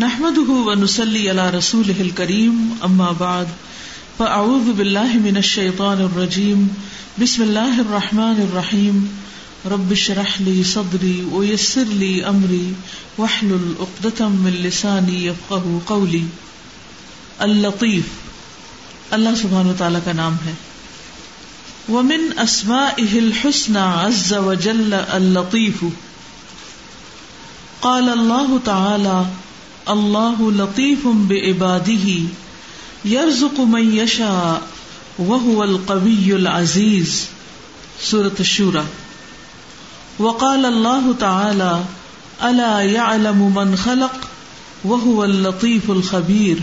نحمده ونسلي على رسوله الكريم اما بعد فاعوذ بالله من الشيطان الرجيم، بسم الله الرحمن الرحيم، رب اشرح لي صدري ويسر لي امري واحلل عقدة من لساني يفقهوا قولي. اللطيف، اللہ سبحانہ وتعالی کا نام ہے. ومن اسمائه الحسنى عز وجل اللطيف. قال الله تعالى اللہ لطیف بعباده یرزق من یشاء وهو القوی العزیز۔ سورة الشورى وقال الله تعالى الا يعلم من خلق وهو اللطيف الخبير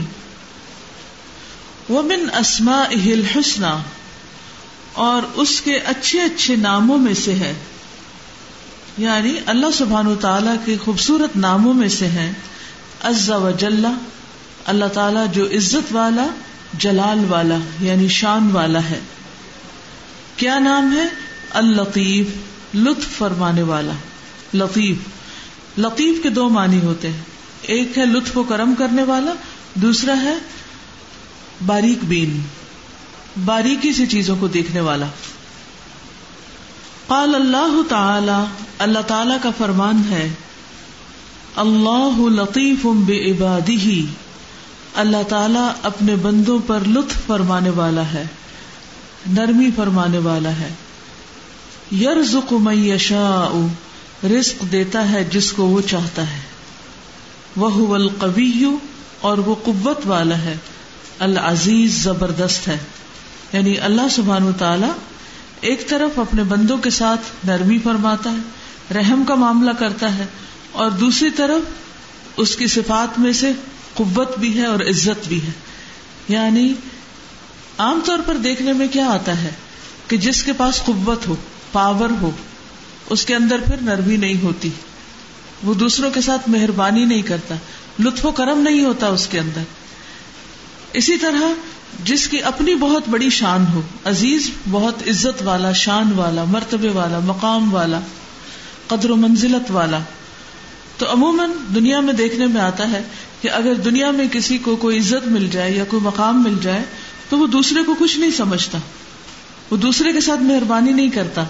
ومن اسمائه الحسنى اور اس کے اچھے اچھے ناموں میں سے ہے۔ یعنی اللہ سبحانہ تعالی کے خوبصورت ناموں میں سے ہیں۔ عزا و جل، اللہ تعالی جو عزت والا، جلال والا یعنی شان والا ہے۔ کیا نام ہے؟ الطیف لطف فرمانے والا۔ لطیف۔ لطیف کے دو معنی ہوتے ہیں۔ ایک ہے لطف و کرم کرنے والا، دوسرا ہے باریک بین، باریکی سے چیزوں کو دیکھنے والا۔ قال اللہ تعالی اللہ تعالی کا فرمان ہے اللہ لطیف بے عبادی اللہ تعالیٰ اپنے بندوں پر لطف فرمانے والا ہے، نرمی فرمانے والا ہے۔ یرزق من یشاء، رزق دیتا ہے جس کو وہ چاہتا ہے۔ وہ القوی اور وہ قوت والا ہے، العزیز زبردست ہے۔ یعنی اللہ سبحان تعالی ایک طرف اپنے بندوں کے ساتھ نرمی فرماتا ہے، رحم کا معاملہ کرتا ہے اور دوسری طرف اس کی صفات میں سے قوت بھی ہے اور عزت بھی ہے۔ یعنی عام طور پر دیکھنے میں کیا آتا ہے؟ کہ جس کے پاس قوت ہو پاور ہو، اس کے اندر پھر نرمی نہیں ہوتی۔ وہ دوسروں کے ساتھ مہربانی نہیں کرتا، لطف و کرم نہیں ہوتا اس کے اندر۔ اسی طرح جس کی اپنی بہت بڑی شان ہو، عزیز، بہت عزت والا، شان والا، مرتبے والا، مقام والا، قدر و منزلت والا تو عموماً دنیا میں دیکھنے میں آتا ہے کہ اگر دنیا میں کسی کو کوئی عزت مل جائے یا کوئی مقام مل جائے تو وہ دوسرے کو کچھ نہیں سمجھتا، وہ دوسرے کے ساتھ مہربانی نہیں کرتا۔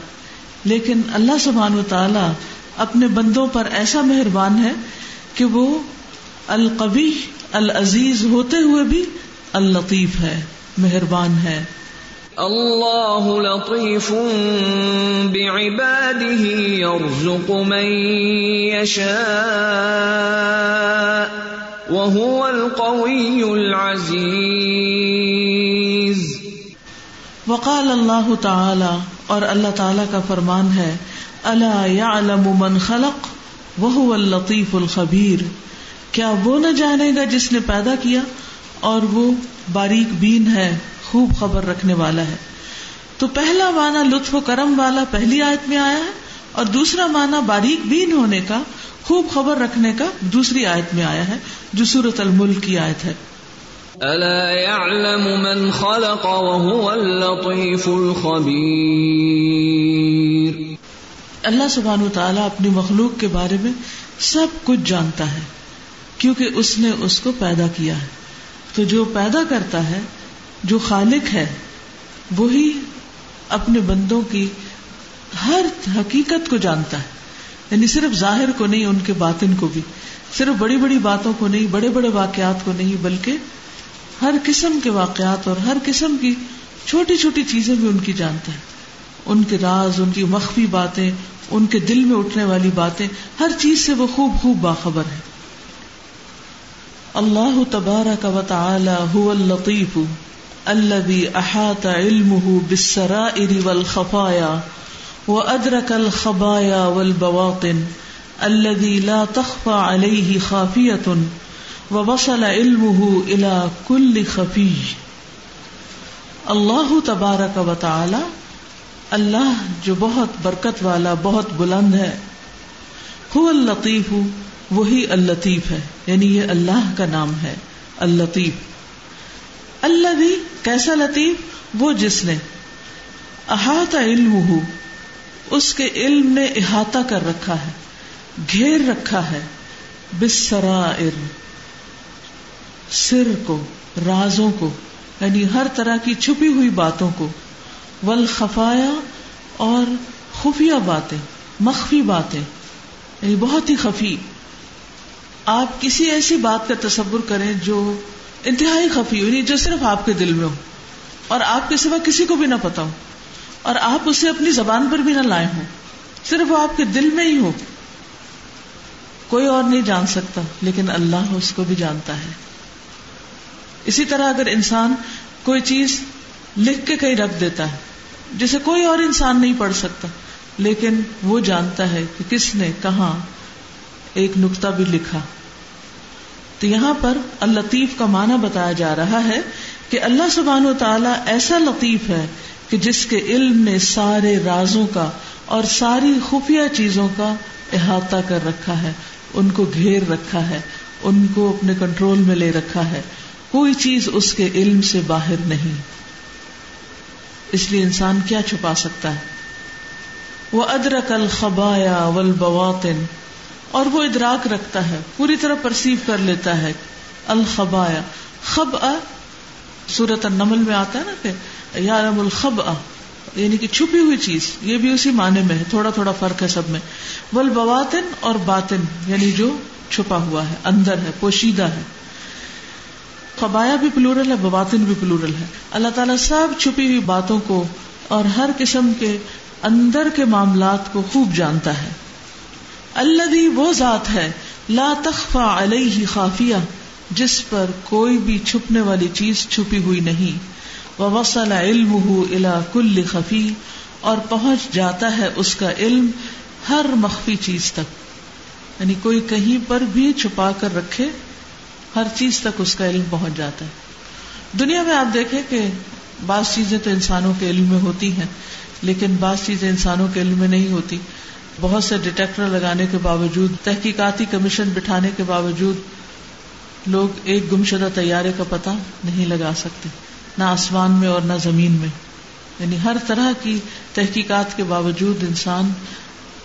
لیکن اللہ سبحان و تعالی اپنے بندوں پر ایسا مہربان ہے کہ وہ القبی العزیز ہوتے ہوئے بھی اللطیف ہے، مہربان ہے۔ اللہ لطیف بعباده يرزق من يشاء وهو القوي العزيز وقال اللہ تعالی اور اللہ تعالی کا فرمان ہے الا يعلم من خلق وهو اللطيف الخبير کیا وہ نہ جانے گا جس نے پیدا کیا اور وہ باریک بین ہے؟ خوب خبر رکھنے والا ہے۔ تو پہلا معنی لطف و کرم والا پہلی آیت میں آیا ہے اور دوسرا معنی باریک بین ہونے کا خوب خبر رکھنے کا دوسری آیت میں آیا ہے جو سورت الملک کی آیت ہے۔ الا يعلم من خلق وهو اللطيف الخبير۔ اللہ سبحان و تعالیٰ اپنی مخلوق کے بارے میں سب کچھ جانتا ہے کیونکہ اس نے اس کو پیدا کیا ہے۔ تو جو پیدا کرتا ہے جو خالق ہے، وہی اپنے بندوں کی ہر حقیقت کو جانتا ہے۔ یعنی صرف ظاہر کو نہیں، ان کے باطن کو بھی۔ صرف بڑی بڑی باتوں کو نہیں، بڑے بڑے واقعات کو نہیں، بلکہ ہر قسم کے واقعات اور ہر قسم کی چھوٹی چھوٹی چیزیں بھی ان کی جانتا ہے۔ ان کے راز، ان کی مخفی باتیں، ان کے دل میں اٹھنے والی باتیں، ہر چیز سے وہ خوب خوب باخبر ہے اللہ تبارک و تعالی هو اللطیف۔ الذي احاط علمه بالسرائر والخفايا وادرك الخبايا والبواطن الذي لا تخفى عليه خافية ووصل علمه الى كل خفي. اللہ تبارک و تعالی اللہ جو بہت برکت والا، بہت بلند ہے۔ هو اللطیف، وہی اللطیف ہے یعنی یہ اللہ کا نام ہے، اللطیف۔ اللہ بھی کیسا لطیف؟ وہ جس نے احاطہ علم ہو اس کے علم نے احاطہ کر رکھا ہے، گھیر رکھا ہے بسرا سر کو، رازوں کو یعنی ہر طرح کی چھپی ہوئی باتوں کو ول خفایا اور خفیہ باتیں، مخفی باتیں یعنی بہت ہی خفی۔ آپ کسی ایسی بات کا تصور کریں جو انتہائی خفی ہو یعنی جو صرف آپ کے دل میں ہو۔ اور آپ کے سوا کسی کو بھی نہ پتا ہو۔ اور آپ اسے اپنی زبان پر بھی نہ لائے ہوں۔ صرف وہ آپ کے دل میں ہی ہو۔ کوئی اور نہیں جان سکتا، لیکن اللہ اس کو بھی جانتا ہے۔ اسی طرح اگر انسان کوئی چیز لکھ کے کہیں رکھ دیتا ہے، جسے کوئی اور انسان نہیں پڑھ سکتا، لیکن وہ جانتا ہے کہ کس نے کہاں ایک نقطہ بھی لکھا۔ تو یہاں پر اللطیف کا معنی بتایا جا رہا ہے کہ اللہ سبحان و تعالی ایسا لطیف ہے کہ جس کے علم نے سارے رازوں کا اور ساری خفیہ چیزوں کا احاطہ کر رکھا ہے، ان کو گھیر رکھا ہے، ان کو اپنے کنٹرول میں لے رکھا ہے۔ کوئی چیز اس کے علم سے باہر نہیں۔ اس لیے انسان کیا چھپا سکتا ہے؟ وہ ادرک الخبایا ولبواطن اور وہ ادراک رکھتا ہے، پوری طرح پرسیو کر لیتا ہے۔ الخبایا خب سورت النمل میں آتا ہے نا کہ یارم الخب یعنی کہ چھپی ہوئی چیز، یہ بھی اسی معنی میں ہے، تھوڑا تھوڑا فرق ہے سب میں۔ ول بواطن اور باطن یعنی جو چھپا ہوا ہے، اندر ہے، پوشیدہ ہے۔ قبایا بھی پلورل ہے، بواطن بھی پلورل ہے۔ اللہ تعالیٰ سب چھپی ہوئی باتوں کو اور ہر قسم کے اندر کے معاملات کو خوب جانتا ہے۔ اللہ وہ ذات ہے، لا تخفا علیہ خافیہ جس پر کوئی بھی چھپنے والی چیز چھپی ہوئی نہیں۔ وہ وسل علم الا کل خفی، اور پہنچ جاتا ہے اس کا علم ہر مخفی چیز تک۔ یعنی کوئی کہیں پر بھی چھپا کر رکھے، ہر چیز تک اس کا علم پہنچ جاتا ہے۔ دنیا میں آپ دیکھیں کہ بعض چیزیں تو انسانوں کے علم میں ہوتی ہیں، لیکن بعض چیزیں انسانوں کے علم میں نہیں ہوتی۔ بہت سے ڈیٹیکٹر لگانے کے باوجود، تحقیقاتی کمیشن بٹھانے کے باوجود لوگ ایک گمشدہ طیارے کا پتہ نہیں لگا سکتے، نہ آسمان میں اور نہ زمین میں۔ یعنی ہر طرح کی تحقیقات کے باوجود انسان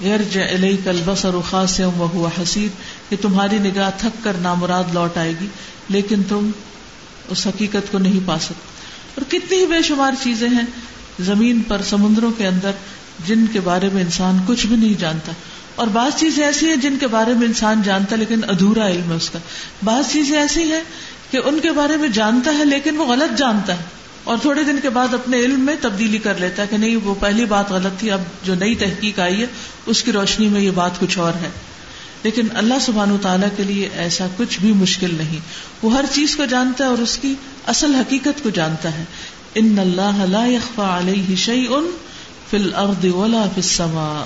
اور خاص سے وہ حسید کہ تمہاری نگاہ تھک کر نامراد لوٹ آئے گی، لیکن تم اس حقیقت کو نہیں پا سکتے۔ اور کتنی ہی بے شمار چیزیں ہیں، زمین پر، سمندروں کے اندر جن کے بارے میں انسان کچھ بھی نہیں جانتا اور بعض چیزیں ایسی ہیں جن کے بارے میں انسان جانتا لیکن ادھورا علم ہے اس کا۔ بعض چیزیں ایسی ہیں کہ ان کے بارے میں جانتا ہے لیکن وہ غلط جانتا ہے اور تھوڑے دن کے بعد اپنے علم میں تبدیلی کر لیتا ہے کہ نہیں، وہ پہلی بات غلط تھی، اب جو نئی تحقیق آئی ہے، اس کی روشنی میں یہ بات کچھ اور ہے۔ لیکن اللہ سبحان تعالیٰ کے لیے ایسا کچھ بھی مشکل نہیں۔ وہ ہر چیز کو جانتا ہے اور اس کی اصل حقیقت کو جانتا ہے۔ ان اللہ لا يخفى عليه شيء في الارض ولا في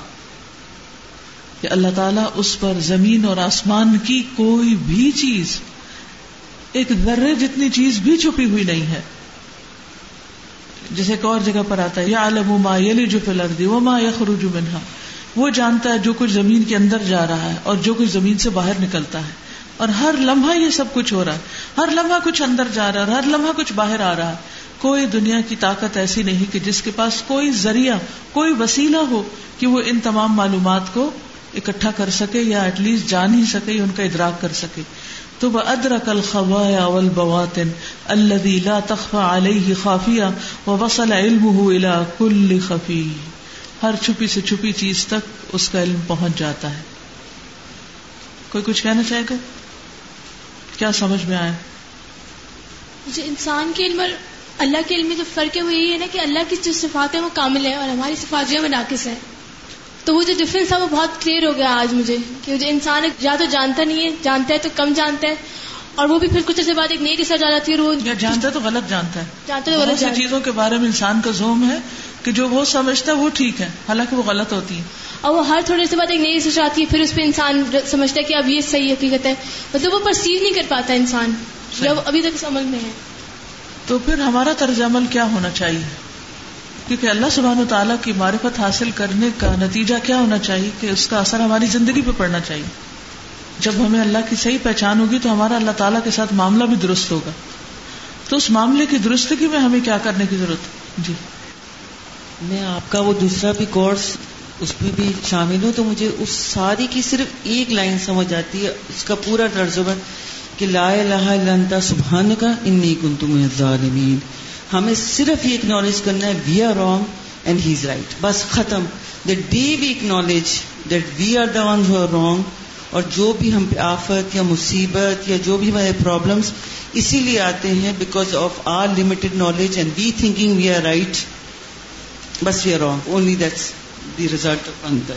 کہ اللہ تعالیٰ اس پر زمین اور آسمان کی کوئی بھی چیز، ایک ذرے جتنی چیز بھی چھپی ہوئی نہیں ہے۔ جیسے ایک اور جگہ پر آتا ہے یا علم ما یلج فی الارض وما یخرج منها وہ جانتا ہے جو کچھ زمین کے اندر جا رہا ہے اور جو کچھ زمین سے باہر نکلتا ہے۔ اور ہر لمحہ یہ سب کچھ ہو رہا ہے۔ ہر لمحہ کچھ اندر جا رہا ہے اور ہر لمحہ کچھ باہر آ رہا ہے۔ کوئی دنیا کی طاقت ایسی نہیں کہ جس کے پاس کوئی ذریعہ، کوئی وسیلہ ہو کہ وہ ان تمام معلومات کو اکٹھا کر سکے یا ایٹ لیسٹ جان ہی سکے، ان کا ادراک کر سکے۔ تو وہ ادرک الخوایا والبواطن الذي لا تخفى عليه خافیہ و وصل علمه الى كل خفی ہر چھپی سے چھپی چیز تک اس کا علم پہنچ جاتا ہے۔ کوئی کچھ کہنا چاہے گا؟ کیا سمجھ میں آیا؟ مجھے انسان کے علم اور اللہ کے علم میں جو فرق ہے وہ یہی ہے نا کہ اللہ کی جو صفات ہے وہ کامل ہے اور ہماری صفات جو ہے وہ ناقص ہے تو وہ جو ڈفرینس تھا وہ بہت کلیئر ہو گیا آج مجھے کہ جو انسان یا تو جانتا نہیں ہے جانتا ہے تو کم جانتا ہے اور وہ بھی پھر کچھ بعد ایک نئی ریسرچ آ جاتی ہے اور وہ جانتا ہے تو غلط جانتا ہے۔ جانتا تو غلط چیزوں کے بارے میں انسان کا زوم ہے کہ جو وہ سمجھتا ہے وہ ٹھیک ہے حالانکہ وہ غلط ہوتی ہے اور وہ ہر تھوڑے سے بعد ایک نئی ریسرچ آتی ہے پھر اس پہ انسان سمجھتا ہے کہ اب یہ صحیح حقیقت ہے۔ مطلب وہ پرسیو نہیں کر پاتا انسان جب ابھی تک سمجھ میں ہے۔ تو پھر ہمارا طرز عمل کیا ہونا چاہیے؟ کیونکہ اللہ سبحان و تعالیٰ کی معرفت حاصل کرنے کا نتیجہ کیا ہونا چاہیے کہ اس کا اثر ہماری زندگی پہ پڑنا چاہیے۔ جب ہمیں اللہ کی صحیح پہچان ہوگی تو ہمارا اللہ تعالیٰ کے ساتھ معاملہ بھی درست ہوگا۔ تو اس معاملے کی درستگی میں ہمیں کیا کرنے کی ضرورت؟ جی۔ میں آپ کا وہ دوسرا بھی کورس، اس میں بھی شامل ہوں تو مجھے اس ساری کی صرف ایک لائن سمجھ آتی ہے، اس کا پورا ترجمہ۔ کہ لا الہ الا انت، سبحانک، انی کنت من الظالمین۔ ہمیں صرف یہ اکنالج کرنا ہے we are wrong and he is right بس ختم۔ The day we acknowledge that we are the one who are wrong اور جو بھی ہم پہ آفت یا مصیبت یا جو بھی ہمارے پرابلمس اسی لیے آتے ہیں because of our limited knowledge and we thinking we are right بس we are wrong only that's the result of انتر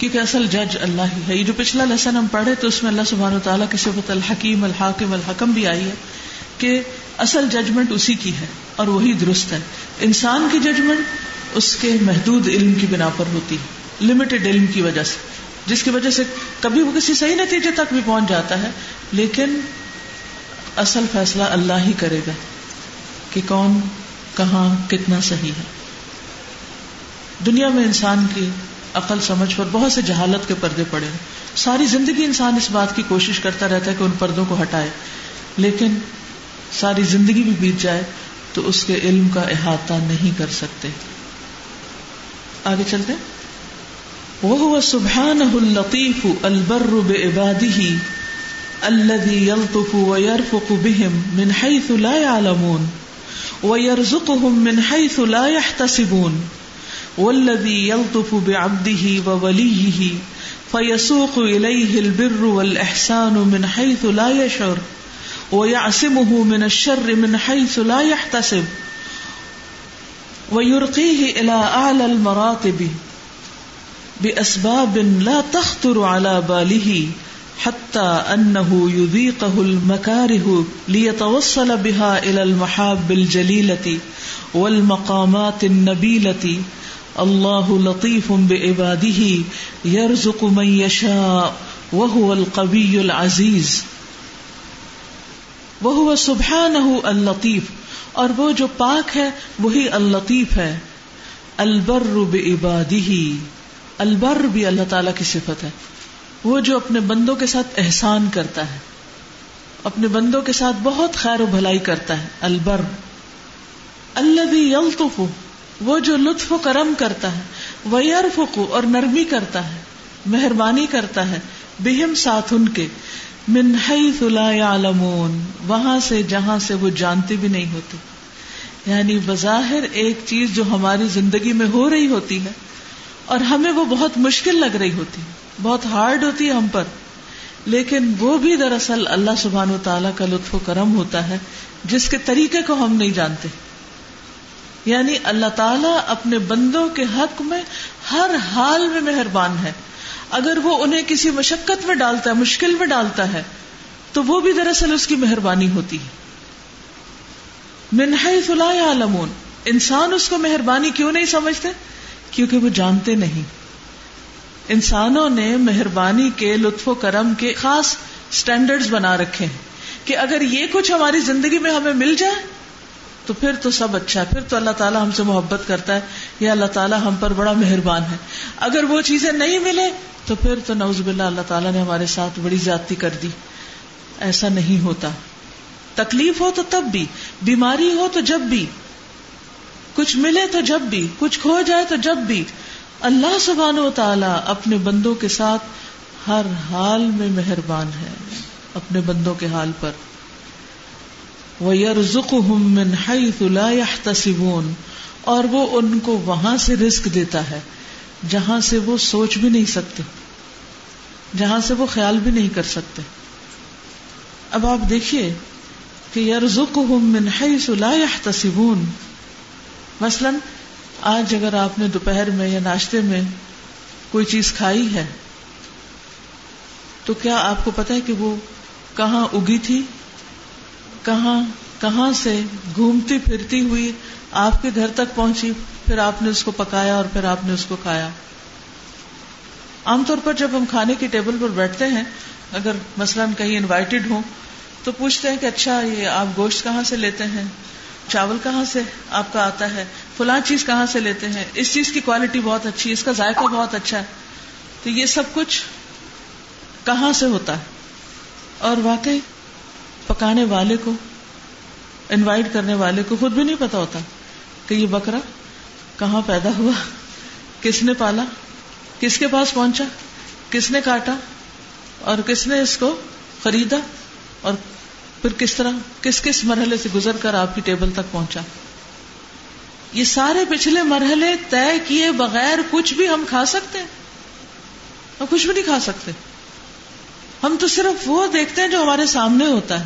کیونکہ اصل جج اللہ ہی ہے۔ یہ جو پچھلا لیسن ہم پڑھے تو اس میں اللہ سبحانہ و تعالیٰ کی صفت الحکیم، الحاکم، الحکم بھی آئی ہے کہ اصل ججمنٹ اسی کی ہے اور وہی درست ہے۔ انسان کی ججمنٹ اس کے محدود علم کی بنا پر ہوتی ہے لمیٹڈ علم کی وجہ سے، جس کی وجہ سے کبھی وہ کسی صحیح نتیجے تک بھی پہنچ جاتا ہے۔ لیکن اصل فیصلہ اللہ ہی کرے گا کہ کون، کہاں، کتنا صحیح ہے۔ دنیا میں انسان کی عقل سمجھ پر بہت سے جہالت کے پردے پڑے ہیں۔ ساری زندگی انسان اس بات کی کوشش کرتا رہتا ہے کہ ان پردوں کو ہٹائے۔ لیکن ساری زندگی بھی بیت جائے تو اس کے علم کا احاطہ نہیں کر سکتے۔ آگے چلتے وہ سبحان الطیف البر بعباده الذي يلطف ويرفق بهم من حيث لا يعلمون ويرزقهم من حيث لا يحتسبون والذي يلطف بعبده ووليه فيسوق إليه البر والإحسان من حيث لا يشعر ويعصمه من الشر من حيث لا يحتسب ويرقيه إلى أعلى المراتب بأسباب لا تخطر على باله حتى أنه يذيقه المكاره ليتوصل بها إلى المحاب الجليلة والمقامات النبيلة اللہ لطیف بعباده يرزق من يشاء وهو القوی العزیز۔ وهو سبحانه اللطیف۔ اور وہ جو پاک ہے، وہی اللطیف ہے۔ البر بعباده البر بھی اللہ تعالی کی صفت ہے۔ وہ جو اپنے بندوں کے ساتھ احسان کرتا ہے۔ اپنے بندوں کے ساتھ بہت خیر و بھلائی کرتا ہے۔ البر۔ الذي يلطف وہ جو لطف و کرم کرتا ہے، وہ ارفق اور نرمی کرتا ہے، مہربانی کرتا ہے، بہم ساتھ ان کے۔ من حیث لا وہاں سے جہاں سے وہ جانتے بھی نہیں ہوتے۔ یعنی بظاہر ایک چیز جو ہماری زندگی میں ہو رہی ہوتی ہے، اور ہمیں وہ بہت مشکل لگ رہی ہوتی ہے بہت ہارڈ ہوتی ہے ہم پر۔ لیکن وہ بھی دراصل اللہ سبحان و تعالیٰ کا لطف و کرم ہوتا ہے، جس کے طریقے کو ہم نہیں جانتے۔ یعنی اللہ تعالیٰ اپنے بندوں کے حق میں ہر حال میں مہربان ہے۔ اگر وہ انہیں کسی مشقت میں ڈالتا ہے، مشکل میں ڈالتا ہے، تو وہ بھی دراصل اس کی مہربانی ہوتی ہے۔ منہائی فلاح عالمون انسان اس کو مہربانی کیوں نہیں سمجھتے؟ کیونکہ وہ جانتے نہیں۔ انسانوں نے مہربانی کے لطف و کرم کے خاص اسٹینڈرڈ بنا رکھے ہیں کہ اگر یہ کچھ ہماری زندگی میں ہمیں مل جائے تو پھر تو سب اچھا ہے، پھر تو اللہ تعالیٰ ہم سے محبت کرتا ہے یا اللہ تعالیٰ ہم پر بڑا مہربان ہے۔ اگر وہ چیزیں نہیں ملے، تو پھر تو نوز باللہ اللہ تعالیٰ نے ہمارے ساتھ بڑی زیادتی کر دی۔ ایسا نہیں ہوتا۔ تکلیف ہو تو تب بھی، بیماری ہو تو جب بھی۔ کچھ ملے تو جب بھی، کچھ کھو جائے تو جب بھی۔ اللہ سبحان و تعالیٰ اپنے بندوں کے ساتھ ہر حال میں مہربان ہے، اپنے بندوں کے حال پر۔ من حيث لا يحتسبون اور وہ ان کو وہاں سے رزق دیتا ہے، جہاں سے وہ سوچ بھی نہیں سکتے، جہاں سے وہ خیال بھی نہیں کر سکتے۔ اب آپ دیکھیے کہ يرزقهم من حيث لا يحتسبون۔ مثلا آج اگر آپ نے دوپہر میں یا ناشتے میں کوئی چیز کھائی ہے، تو کیا آپ کو پتا ہے کہ وہ کہاں اگی تھی؟ کہاں کہاں سے گھومتی پھرتی ہوئی آپ کے گھر تک پہنچی، پھر آپ نے اس کو پکایا اور پھر آپ نے اس کو کھایا۔ عام طور پر جب ہم کھانے کی ٹیبل پر بیٹھتے ہیں، اگر مثلاً کہیں انوائٹیڈ ہوں، تو پوچھتے ہیں کہ اچھا یہ آپ گوشت کہاں سے لیتے ہیں؟ چاول کہاں سے آپ کا آتا ہے؟ فلاں چیز کہاں سے لیتے ہیں؟ اس چیز کی کوالٹی بہت اچھی ہے، اس کا ذائقہ بہت اچھا ہے۔ تو یہ سب کچھ کہاں سے ہوتا ہے؟ اور واقعی پکانے والے کو انوائٹ کرنے والے کو خود بھی نہیں پتا ہوتا کہ یہ بکرا کہاں پیدا ہوا، کس نے پالا، کس کے پاس پہنچا، کس نے کاٹا، اور کس نے اس کو خریدا، اور پھر کس طرح، کس کس مرحلے سے گزر کر آپ کی ٹیبل تک پہنچا۔ یہ سارے پچھلے مرحلے طے کیے بغیر کچھ بھی ہم کھا سکتے ہیں، ہم کچھ بھی نہیں کھا سکتے۔ ہم تو صرف وہ دیکھتے ہیں جو ہمارے سامنے ہوتا ہے۔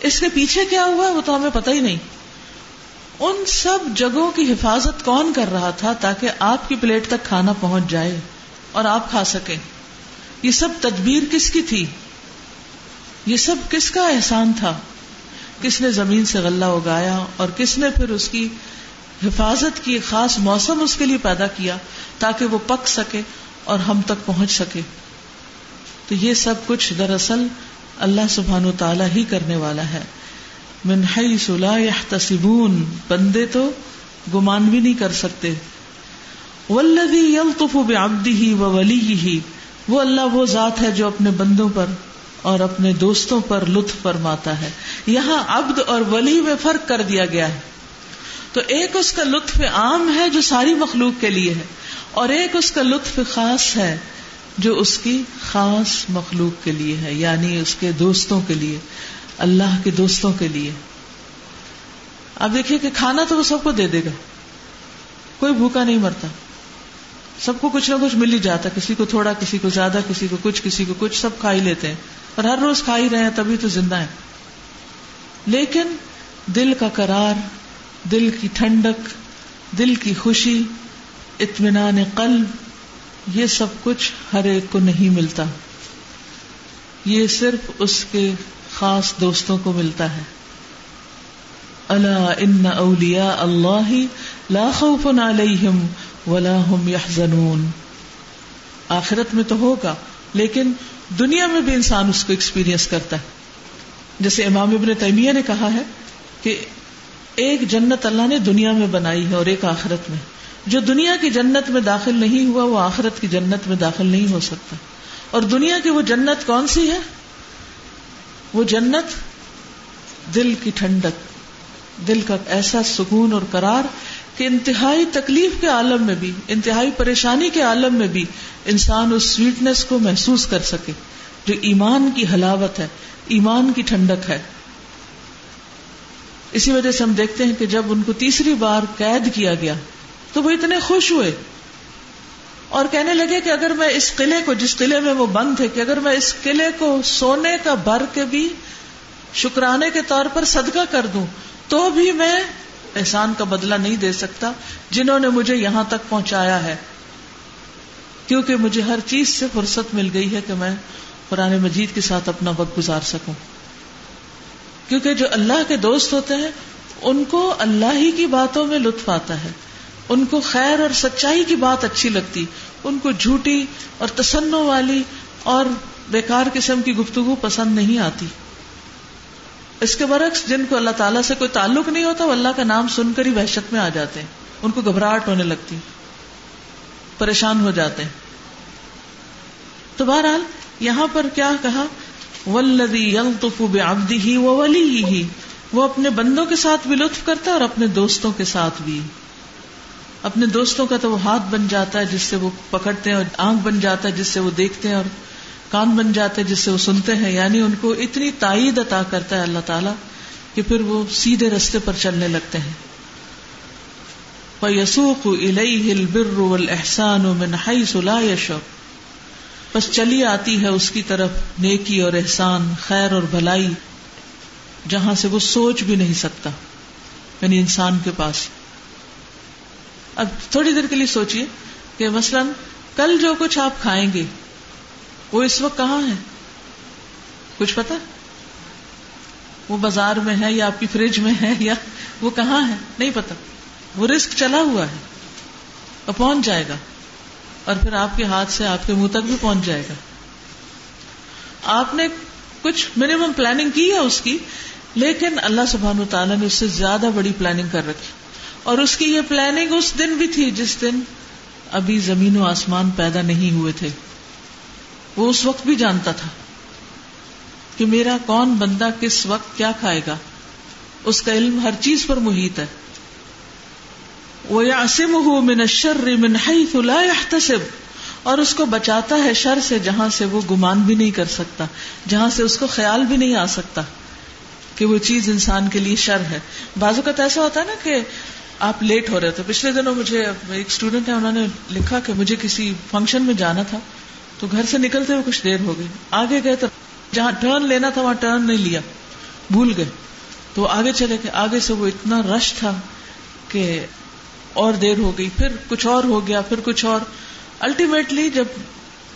اس کے پیچھے کیا ہوا ہے وہ تو ہمیں پتہ ہی نہیں۔ ان سب جگہوں کی حفاظت کون کر رہا تھا تاکہ آپ کی پلیٹ تک کھانا پہنچ جائے اور آپ کھا سکیں۔ یہ سب تدبیر کس کی تھی؟ یہ سب کس کا احسان تھا؟ کس نے زمین سے غلہ اگایا اور کس نے پھر اس کی حفاظت کی خاص موسم اس کے لیے پیدا کیا تاکہ وہ پک سکے اور ہم تک پہنچ سکے؟ تو یہ سب کچھ دراصل اللہ سبحان و تعالی ہی کرنے والا ہے۔ من حیث لا بندے تو گمان بھی نہیں کر سکتے۔ والذی یلطف بعبده وولیه وہ اللہ وہ ذات ہے جو اپنے بندوں پر اور اپنے دوستوں پر لطف فرماتا ہے۔ یہاں عبد اور ولی میں فرق کر دیا گیا ہے۔ تو ایک اس کا لطف عام ہے جو ساری مخلوق کے لیے ہے اور ایک اس کا لطف خاص ہے جو اس کی خاص مخلوق کے لیے ہے یعنی اس کے دوستوں کے لیے، اللہ کے دوستوں کے لیے۔ اب دیکھیے کہ کھانا تو وہ سب کو دے دے گا۔ کوئی بھوکا نہیں مرتا۔ سب کو کچھ نہ کچھ مل ہی جاتا، کسی کو تھوڑا، کسی کو زیادہ، کسی کو کچھ، کسی کو کچھ، سب کھا ہی لیتے ہیں۔ اور ہر روز کھا ہی رہے ہیں، تبھی تو زندہ ہے لیکن دل کا کرار دل کی ٹھنڈک، دل کی خوشی، اطمینان قلب یہ سب کچھ ہر ایک کو نہیں ملتا۔ یہ صرف اس کے خاص دوستوں کو ملتا ہے۔ اللہ ان اولیا اللہ لا خوف علیہم ولا هم يحزنون آخرت میں تو ہوگا، لیکن دنیا میں بھی انسان اس کو ایکسپیرئنس کرتا ہے۔ جیسے امام ابن تیمیہ نے کہا ہے کہ ایک جنت اللہ نے دنیا میں بنائی ہے اور ایک آخرت میں۔ جو دنیا کی جنت میں داخل نہیں ہوا، وہ آخرت کی جنت میں داخل نہیں ہو سکتا۔ اور دنیا کی وہ جنت کون سی ہے؟ وہ جنت دل کی ٹھنڈک۔ دل کا ایسا سکون اور کرار کہ انتہائی تکلیف کے عالم میں بھی، انتہائی پریشانی کے عالم میں بھی انسان اس سویٹنس کو محسوس کر سکے، جو ایمان کی حلاوت ہے، ایمان کی ٹھنڈک ہے۔ اسی وجہ سے ہم دیکھتے ہیں کہ جب ان کو تیسری بار قید کیا گیا تو وہ اتنے خوش ہوئے اور کہنے لگے کہ اگر میں اس قلعے کو، جس قلعے میں وہ بند تھے، کہ اگر میں اس قلعے کو سونے کا بھر کے بھی شکرانے کے طور پر صدقہ کر دوں، تو بھی میں احسان کا بدلہ نہیں دے سکتا جنہوں نے مجھے یہاں تک پہنچایا ہے۔ کیونکہ مجھے ہر چیز سے فرصت مل گئی ہے کہ میں قرآن مجید کے ساتھ اپنا وقت گزار سکوں۔ کیونکہ جو اللہ کے دوست ہوتے ہیں، ان کو اللہ ہی کی باتوں میں لطف آتا ہے۔ ان کو خیر اور سچائی کی بات اچھی لگتی، ان کو جھوٹی اور تسنوں والی اور بیکار قسم کی گفتگو پسند نہیں آتی۔ اس کے برعکس، جن کو اللہ تعالیٰ سے کوئی تعلق نہیں ہوتا، وہ اللہ کا نام سن کر ہی وحشت میں آ جاتے ہیں۔ ان کو گھبراہٹ ہونے لگتی، پریشان ہو جاتے ہیں۔ تو بہرحال، یہاں پر کیا کہا؟ ولدی یل تو آبدی ہی وہ ولی ہی وہ اپنے بندوں کے ساتھ بھی لطف کرتا ہے اور اپنے دوستوں کے ساتھ بھی۔ اپنے دوستوں کا تو وہ ہاتھ بن جاتا ہے جس سے وہ پکڑتے ہیں اور آنکھ بن جاتا ہے جس سے وہ دیکھتے ہیں اور کان بن جاتے جس سے وہ سنتے ہیں۔ یعنی ان کو اتنی تائید عطا کرتا ہے اللہ تعالیٰ کہ پھر وہ سیدھے رستے پر چلنے لگتے ہیں۔ یسوخ احسان و منہائی سلا یشوق بس چلی آتی ہے اس کی طرف نیکی اور احسان، خیر اور بھلائی، جہاں سے وہ سوچ بھی نہیں سکتا یعنی انسان کے پاس۔ اب تھوڑی دیر کے لیے سوچیے کہ مثلاً کل جو کچھ آپ کھائیں گے، وہ اس وقت کہاں ہے؟ کچھ پتا وہ بازار میں ہے یا آپ کی فریج میں ہے یا وہ کہاں ہے؟ نہیں پتا وہ رسک چلا ہوا ہے۔ اور پہنچ جائے گا۔ اور پھر آپ کے ہاتھ سے آپ کے منہ تک بھی پہنچ جائے گا۔ آپ نے کچھ منیمم پلاننگ کی ہے اس کی، لیکن اللہ سبحان تعالیٰ نے اس سے زیادہ بڑی پلاننگ کر رکھی۔ اور اس کی یہ پلاننگ اس دن بھی تھی جس دن ابھی زمین و آسمان پیدا نہیں ہوئے تھے۔ وہ اس وقت بھی جانتا تھا کہ میرا کون بندہ کس وقت کیا کھائے گا۔ اس کا علم ہر چیز پر محیط ہے۔ وہ من الشر من لا يحتسب۔ اور اس کو بچاتا ہے شر سے جہاں سے وہ گمان بھی نہیں کر سکتا، جہاں سے اس کو خیال بھی نہیں آ سکتا کہ وہ چیز انسان کے لیے شر ہے۔ بازو کا تو ایسا ہوتا ہے نا کہ آپ لیٹ ہو رہے تھے۔ پچھلے دنوں مجھے ایک اسٹوڈینٹ ہے، انہوں نے لکھا کہ مجھے کسی فنکشن میں جانا تھا، تو گھر سے نکلتے ہوئے کچھ دیر ہو گئی۔ آگے گئے تو جہاں ٹرن لینا تھا، وہاں ٹرن نہیں لیا۔ بھول گئے۔ تو آگے چلے گئے۔ آگے سے وہ اتنا رش تھا کہ اور دیر ہو گئی۔ پھر کچھ اور ہو گیا، پھر کچھ اور۔ الٹیمیٹلی جب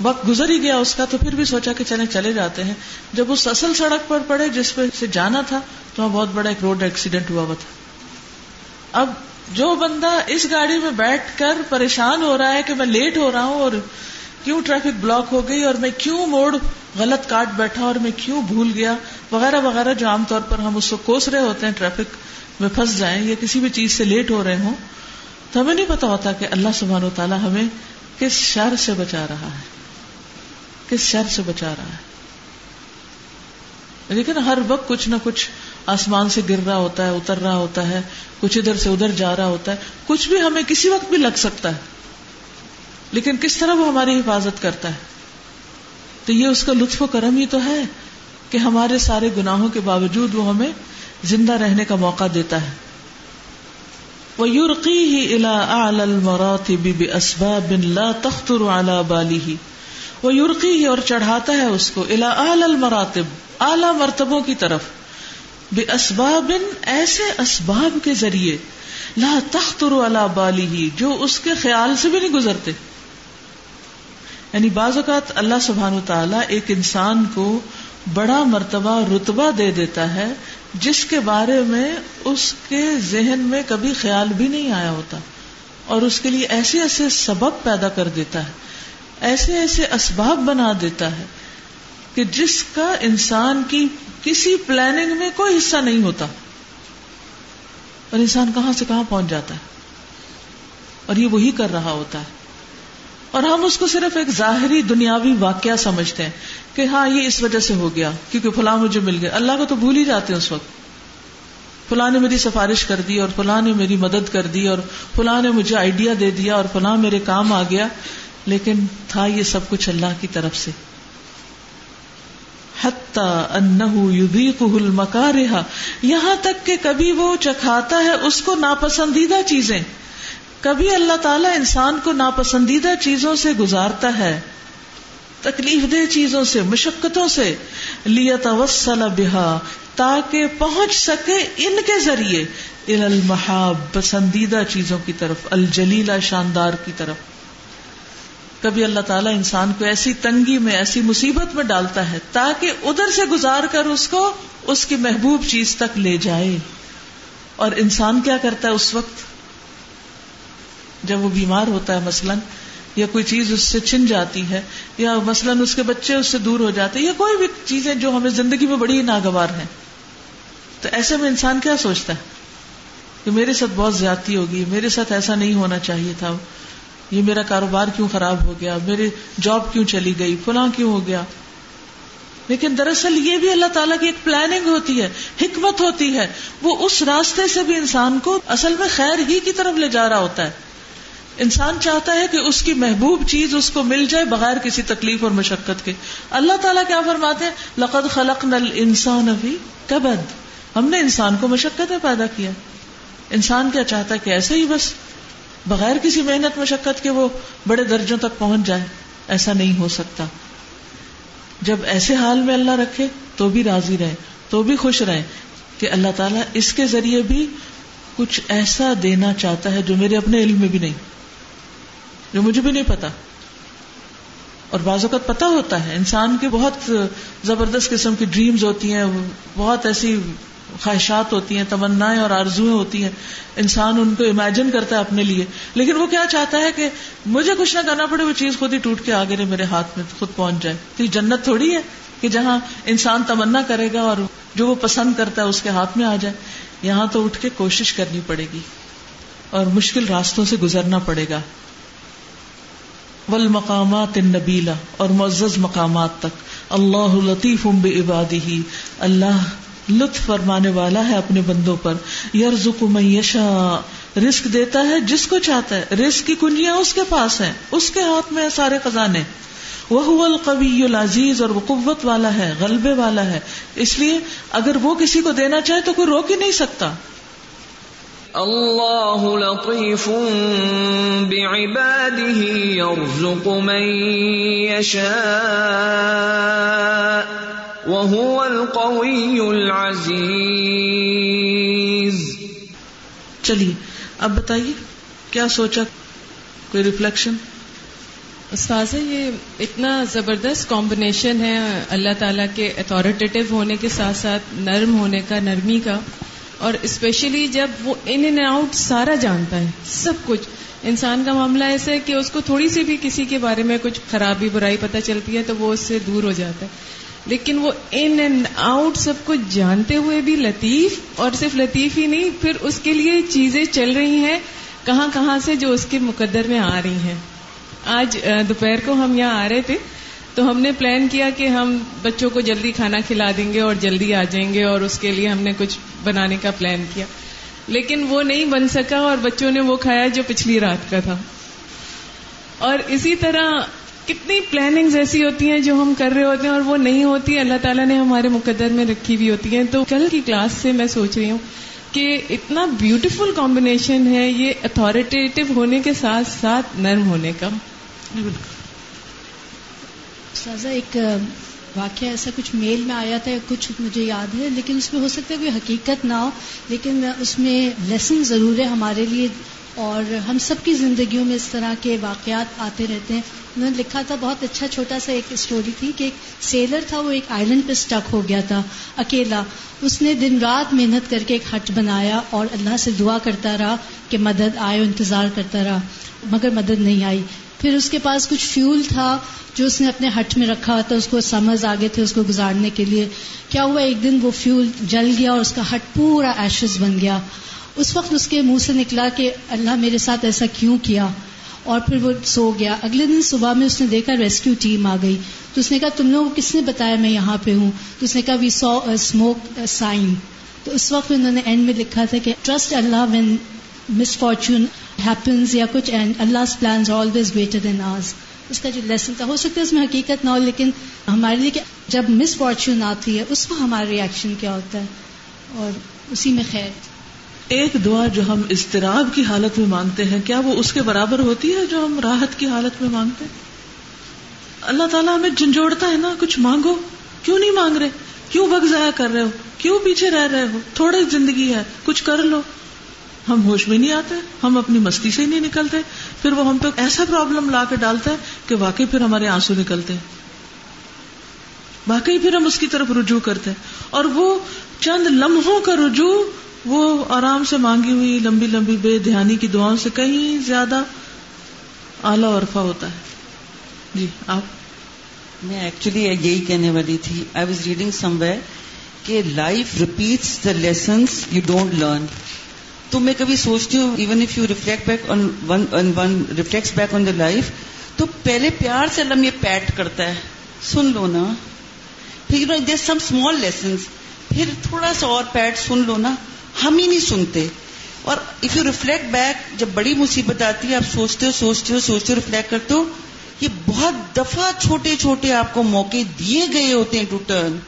وقت گزر ہی گیا اس کا، تو پھر بھی سوچا کہ چلے چلے جاتے ہیں۔ جب اس اصل سڑک پر پڑے جس پہ سے جانا تھا، تو وہاں بہت بڑا ایک روڈ ایکسیڈنٹ ہوا ہوا تھا۔ اب جو بندہ اس گاڑی میں بیٹھ کر پریشان ہو رہا ہے کہ میں لیٹ ہو رہا ہوں اور کیوں ٹریفک بلاک ہو گئی اور میں کیوں موڑ غلط کاٹ بیٹھا اور میں کیوں بھول گیا، وغیرہ وغیرہ، جو عام طور پر ہم اس کو کوس رہے ہوتے ہیں ٹریفک میں پھنس جائیں یا کسی بھی چیز سے لیٹ ہو رہے ہوں، تو ہمیں نہیں پتا ہوتا کہ اللہ سبحانہ و تعالیٰ ہمیں کس شر سے بچا رہا ہے۔ کس شر سے بچا رہا ہے۔ لیکن ہر وقت کچھ نہ کچھ آسمان سے گر رہا ہوتا ہے، اتر رہا ہوتا ہے، کچھ ادھر سے ادھر جا رہا ہوتا ہے۔ کچھ بھی ہمیں کسی وقت بھی لگ سکتا ہے۔ لیکن کس طرح وہ ہماری حفاظت کرتا ہے؟ تو یہ اس کا لطف و کرم ہی تو ہے کہ ہمارے سارے گناہوں کے باوجود وہ ہمیں زندہ رہنے کا موقع دیتا ہے۔ وہ یورقی ہی الا اسباب لا تختر اعلی بالی ہی وہ یورقی ہی اور چڑھاتا ہے اس کو الا المراتب اعلی مرتبوں کی طرف۔ بے اسباب ایسے اسباب کے ذریعے، لا تختر اعلی بالی ہی جو اس کے خیال سے بھی نہیں گزرتے۔ یعنی بعض اوقات اللہ سبحان تعالیٰ ایک انسان کو بڑا مرتبہ رتبہ دے دیتا ہے، جس کے بارے میں اس کے ذہن میں کبھی خیال بھی نہیں آیا ہوتا۔ اور اس کے لیے ایسے ایسے سبب پیدا کر دیتا ہے، ایسے ایسے اسباب بنا دیتا ہے۔ کہ جس کا انسان کی کسی پلاننگ میں کوئی حصہ نہیں ہوتا۔ اور انسان کہاں سے کہاں پہنچ جاتا ہے۔ اور یہ وہی کر رہا ہوتا ہے۔ اور ہم اس کو صرف ایک ظاہری دنیاوی واقعہ سمجھتے ہیں کہ ہاں یہ اس وجہ سے ہو گیا کیونکہ فلاں مجھے مل گیا اللہ کو تو بھول ہی جاتے ہیں اس وقت۔ فلاں نے میری سفارش کر دی اور فلاں نے میری مدد کر دی اور فلاں نے مجھے آئیڈیا دے دیا اور فلاں میرے کام آ گیا۔ لیکن تھا یہ سب کچھ اللہ کی طرف سے۔ یہاں تک کہ کبھی وہ چکھاتا ہے اس کو ناپسندیدہ چیزیں۔ کبھی اللہ تعالیٰ انسان کو ناپسندیدہ چیزوں سے گزارتا ہے۔ تکلیف دہ چیزوں سے، مشقتوں سے۔ لیا توسل بہا، تاکہ پہنچ سکے ان کے ذریعے۔ المحاب، پسندیدہ چیزوں کی طرف الجلیلا شاندار کی طرف۔ کبھی اللہ تعالیٰ انسان کو ایسی تنگی میں، ایسی مصیبت میں ڈالتا ہے تاکہ ادھر سے گزار کر اس کو، اس کی محبوب چیز تک لے جائے۔ اور انسان کیا کرتا ہے اس وقت؟ جب وہ بیمار ہوتا ہے مثلاً، یا کوئی چیز اس سے چھن جاتی ہے، یا مثلاً اس کے بچے اس سے دور ہو جاتے ہیں، یا کوئی بھی چیزیں جو ہمیں زندگی میں بڑی ناگوار ہیں۔ تو ایسے میں انسان کیا سوچتا ہے؟ کہ میرے ساتھ بہت زیادتی ہوگی، میرے ساتھ ایسا نہیں ہونا چاہیے تھا۔ یہ میرا کاروبار کیوں خراب ہو گیا؟ میری جاب کیوں چلی گئی؟ فلاں کیوں ہو گیا؟ لیکن دراصل یہ بھی اللہ تعالیٰ کی ایک پلاننگ ہوتی ہے، حکمت ہوتی ہے۔ وہ اس راستے سے بھی انسان کو اصل میں خیر ہی کی طرف لے جا رہا ہوتا ہے۔ انسان چاہتا ہے کہ اس کی محبوب چیز اس کو مل جائے بغیر کسی تکلیف اور مشقت کے۔ اللہ تعالیٰ کیا فرماتے ہیں؟ لقد خلق نل انسان ابھی کبد ہم نے انسان کو مشقت میں پیدا کیا۔ انسان کیا چاہتا ہے کہ ایسے ہی بس بغیر کسی محنت مشقت کے وہ بڑے درجوں تک پہنچ جائے ایسا نہیں ہو سکتا۔ جب ایسے حال میں اللہ رکھے تو بھی راضی رہے، تو بھی خوش رہے کہ اللہ تعالیٰ اس کے ذریعے بھی کچھ ایسا دینا چاہتا ہے جو میرے اپنے علم میں بھی نہیں، جو مجھے بھی نہیں پتا۔ اور بعض اوقات پتا ہوتا ہے، انسان کی بہت زبردست قسم کی ڈریمز ہوتی ہیں، بہت ایسی خواہشات ہوتی ہیں تمنا اور آرزویں ہوتی ہیں۔ انسان ان کو امیجن کرتا ہے اپنے لیے۔ لیکن وہ کیا چاہتا ہے کہ مجھے کچھ نہ کرنا پڑے، وہ چیز خود ہی ٹوٹ کے آگے میرے ہاتھ میں خود پہنچ جائے۔ تو یہ جنت تھوڑی ہے کہ جہاں انسان تمنا کرے گا اور جو وہ پسند کرتا ہے اس کے ہاتھ میں آ جائے۔ یہاں تو اٹھ کے کوشش کرنی پڑے گی اور مشکل راستوں سے گزرنا پڑے گا۔ والمقامات النبیلا اور معزز مقامات تک۔ اللہ لطیف عبادی اللہ لطف فرمانے والا ہے اپنے بندوں پر۔ یرزق من یشا رسک دیتا ہے جس کو چاہتا ہے۔ رسک کی کنجیاں اس کے پاس ہیں۔ اس کے ہاتھ میں سارے خزانے۔ وہ القوی العزیز اور وہ قوت والا ہے، غلبے والا ہے۔ اس لیے اگر وہ کسی کو دینا چاہے تو کوئی روک ہی نہیں سکتا۔ اللہ لطیف بعباده يرزق من يشاء وهو القوی العزیز چلیے اب بتائیے کیا سوچا؟ کوئی ریفلیکشن استاذ یہ اتنا زبردست کمبینیشن ہے اللہ تعالیٰ کے اتھارٹیٹیو ہونے کے ساتھ ساتھ نرم ہونے کا نرمی کا اور اسپیشلی جب وہ ان اینڈ آؤٹ سارا جانتا ہے سب کچھ۔ انسان کا معاملہ ایسا ہے کہ اس کو تھوڑی سی بھی کسی کے بارے میں کچھ خرابی برائی پتہ چلتی ہے تو وہ اس سے دور ہو جاتا ہے۔ لیکن وہ ان اینڈ آؤٹ سب کچھ جانتے ہوئے بھی لطیف اور صرف لطیف ہی نہیں، پھر اس کے لیے چیزیں چل رہی ہیں کہاں کہاں سے جو اس کے مقدر میں آ رہی ہیں۔ آج دوپہر کو ہم یہاں آ رہے تھے، تو ہم نے پلان کیا کہ ہم بچوں کو جلدی کھانا کھلا دیں گے اور جلدی آ جائیں گے اور اس کے لیے ہم نے کچھ بنانے کا پلان کیا۔ لیکن وہ نہیں بن سکا اور بچوں نے وہ کھایا جو پچھلی رات کا تھا۔ اور اسی طرح کتنی پلاننگ ایسی ہوتی ہیں جو ہم کر رہے ہوتے ہیں اور وہ نہیں ہوتی، اللہ تعالیٰ نے ہمارے مقدر میں رکھی ہوئی ہوتی ہیں۔ تو کل کی کلاس سے میں سوچ رہی ہوں کہ اتنا بیوٹیفل کمبینیشن ہے یہ اتارٹیو ہونے کے ساتھ ساتھ نرم ہونے کا۔ سازا، ایک واقعہ ایسا کچھ میل میں آیا تھا، کچھ مجھے یاد ہے، لیکن اس میں ہو سکتا ہے کوئی حقیقت نہ ہو، لیکن اس میں لیسن ضرور ہے ہمارے لیے۔ اور ہم سب کی زندگیوں میں اس طرح کے واقعات آتے رہتے ہیں۔ انہوں نے لکھا تھا، بہت اچھا چھوٹا سا ایک اسٹوری تھی کہ ایک سیلر تھا، وہ ایک آئلینڈ پہ اسٹک ہو گیا تھا اکیلا۔ اس نے دن رات محنت کر کے ایک ہٹ بنایا اور اللہ سے دعا کرتا رہا کہ مدد آئے انتظار کرتا رہا، مگر مدد نہیں آئی۔ پھر اس کے پاس کچھ فیول تھا جو اس نے اپنے ہٹ میں رکھا تھا، اس کو سمجھ آگے تھے اس کو گزارنے کے لیے۔ کیا ہوا؟ ایک دن وہ فیول جل گیا اور اس کا ہٹ پورا ایشز بن گیا۔ اس وقت اس کے منہ سے نکلا کہ اللہ میرے ساتھ ایسا کیوں کیا؟ اور پھر وہ سو گیا۔ اگلے دن صبح میں اس نے دیکھا ریسکیو ٹیم آ گئی۔ تو اس نے کہا، تم لوگوں کو کس نے بتایا میں یہاں پہ ہوں؟ تو اس نے کہا وی سو اسموک سائن تو اس وقت انہوں نے اینڈ میں لکھا تھا کہ trust Allah when misfortune happens یا کچھ and Allah plans always better than us اس کا جو لیسن تھا، ہو سکتا ہے اس میں حقیقت نہ ہو، لیکن ہمارے لیے کہ جب مس فارچون آتی ہے، اس میں ہمارا ریئیکشن کیا ہوتا ہے؟ اور اسی میں خیر۔ ایک دعا جو ہم اضطراب کی حالت میں مانگتے ہیں، کیا وہ اس کے برابر ہوتی ہے جو ہم راحت کی حالت میں مانگتے ہیں؟ اللہ تعالیٰ ہمیں جھنجھوڑتا ہے نا، کچھ مانگو؟ کیوں نہیں مانگ رہے؟ کیوں وقت ضائع کر رہے ہو؟ کیوں پیچھے رہ رہے ہو؟ تھوڑی زندگی ہے، کچھ کر لو۔ ہم ہوش میں نہیں آتے، ہم اپنی مستی سے ہی نہیں نکلتے۔ پھر وہ ہم پہ ایسا پرابلم لا کے ڈالتا ہے کہ واقعی پھر ہمارے آنسو نکلتے ہیں۔ واقعی پھر ہم اس کی طرف رجوع کرتے ہیں۔ اور وہ چند لمحوں کا رجوع وہ آرام سے مانگی ہوئی لمبی لمبی بے دھیانی کی دعاؤں سے کہیں زیادہ اعلی عرفہ ہوتا ہے۔ جی آپ؟ میں ایکچولی یہی کہنے والی تھی۔ I was reading somewhere کہ life repeats the lessons you don't learn تو میں کبھی سوچتی ہوں even if you reflect back on one reflect back on the life تو پہلے پیار سے اللہ یہ پیٹ کرتا ہے۔ سن لو نا۔ پھر دیر سم اسمال لیسنس پھر تھوڑا سا اور پیٹ سن لو نا۔ ہم ہی نہیں سنتے۔ اور اف یو ریفلیکٹ بیک جب بڑی مصیبت آتی ہے، آپ سوچتے ہو سوچتے ہو سوچتے ہو ریفلیکٹ کرتے ہو، یہ بہت دفعہ چھوٹے چھوٹے آپ کو موقع دیے گئے ہوتے ہیں ٹو ٹرن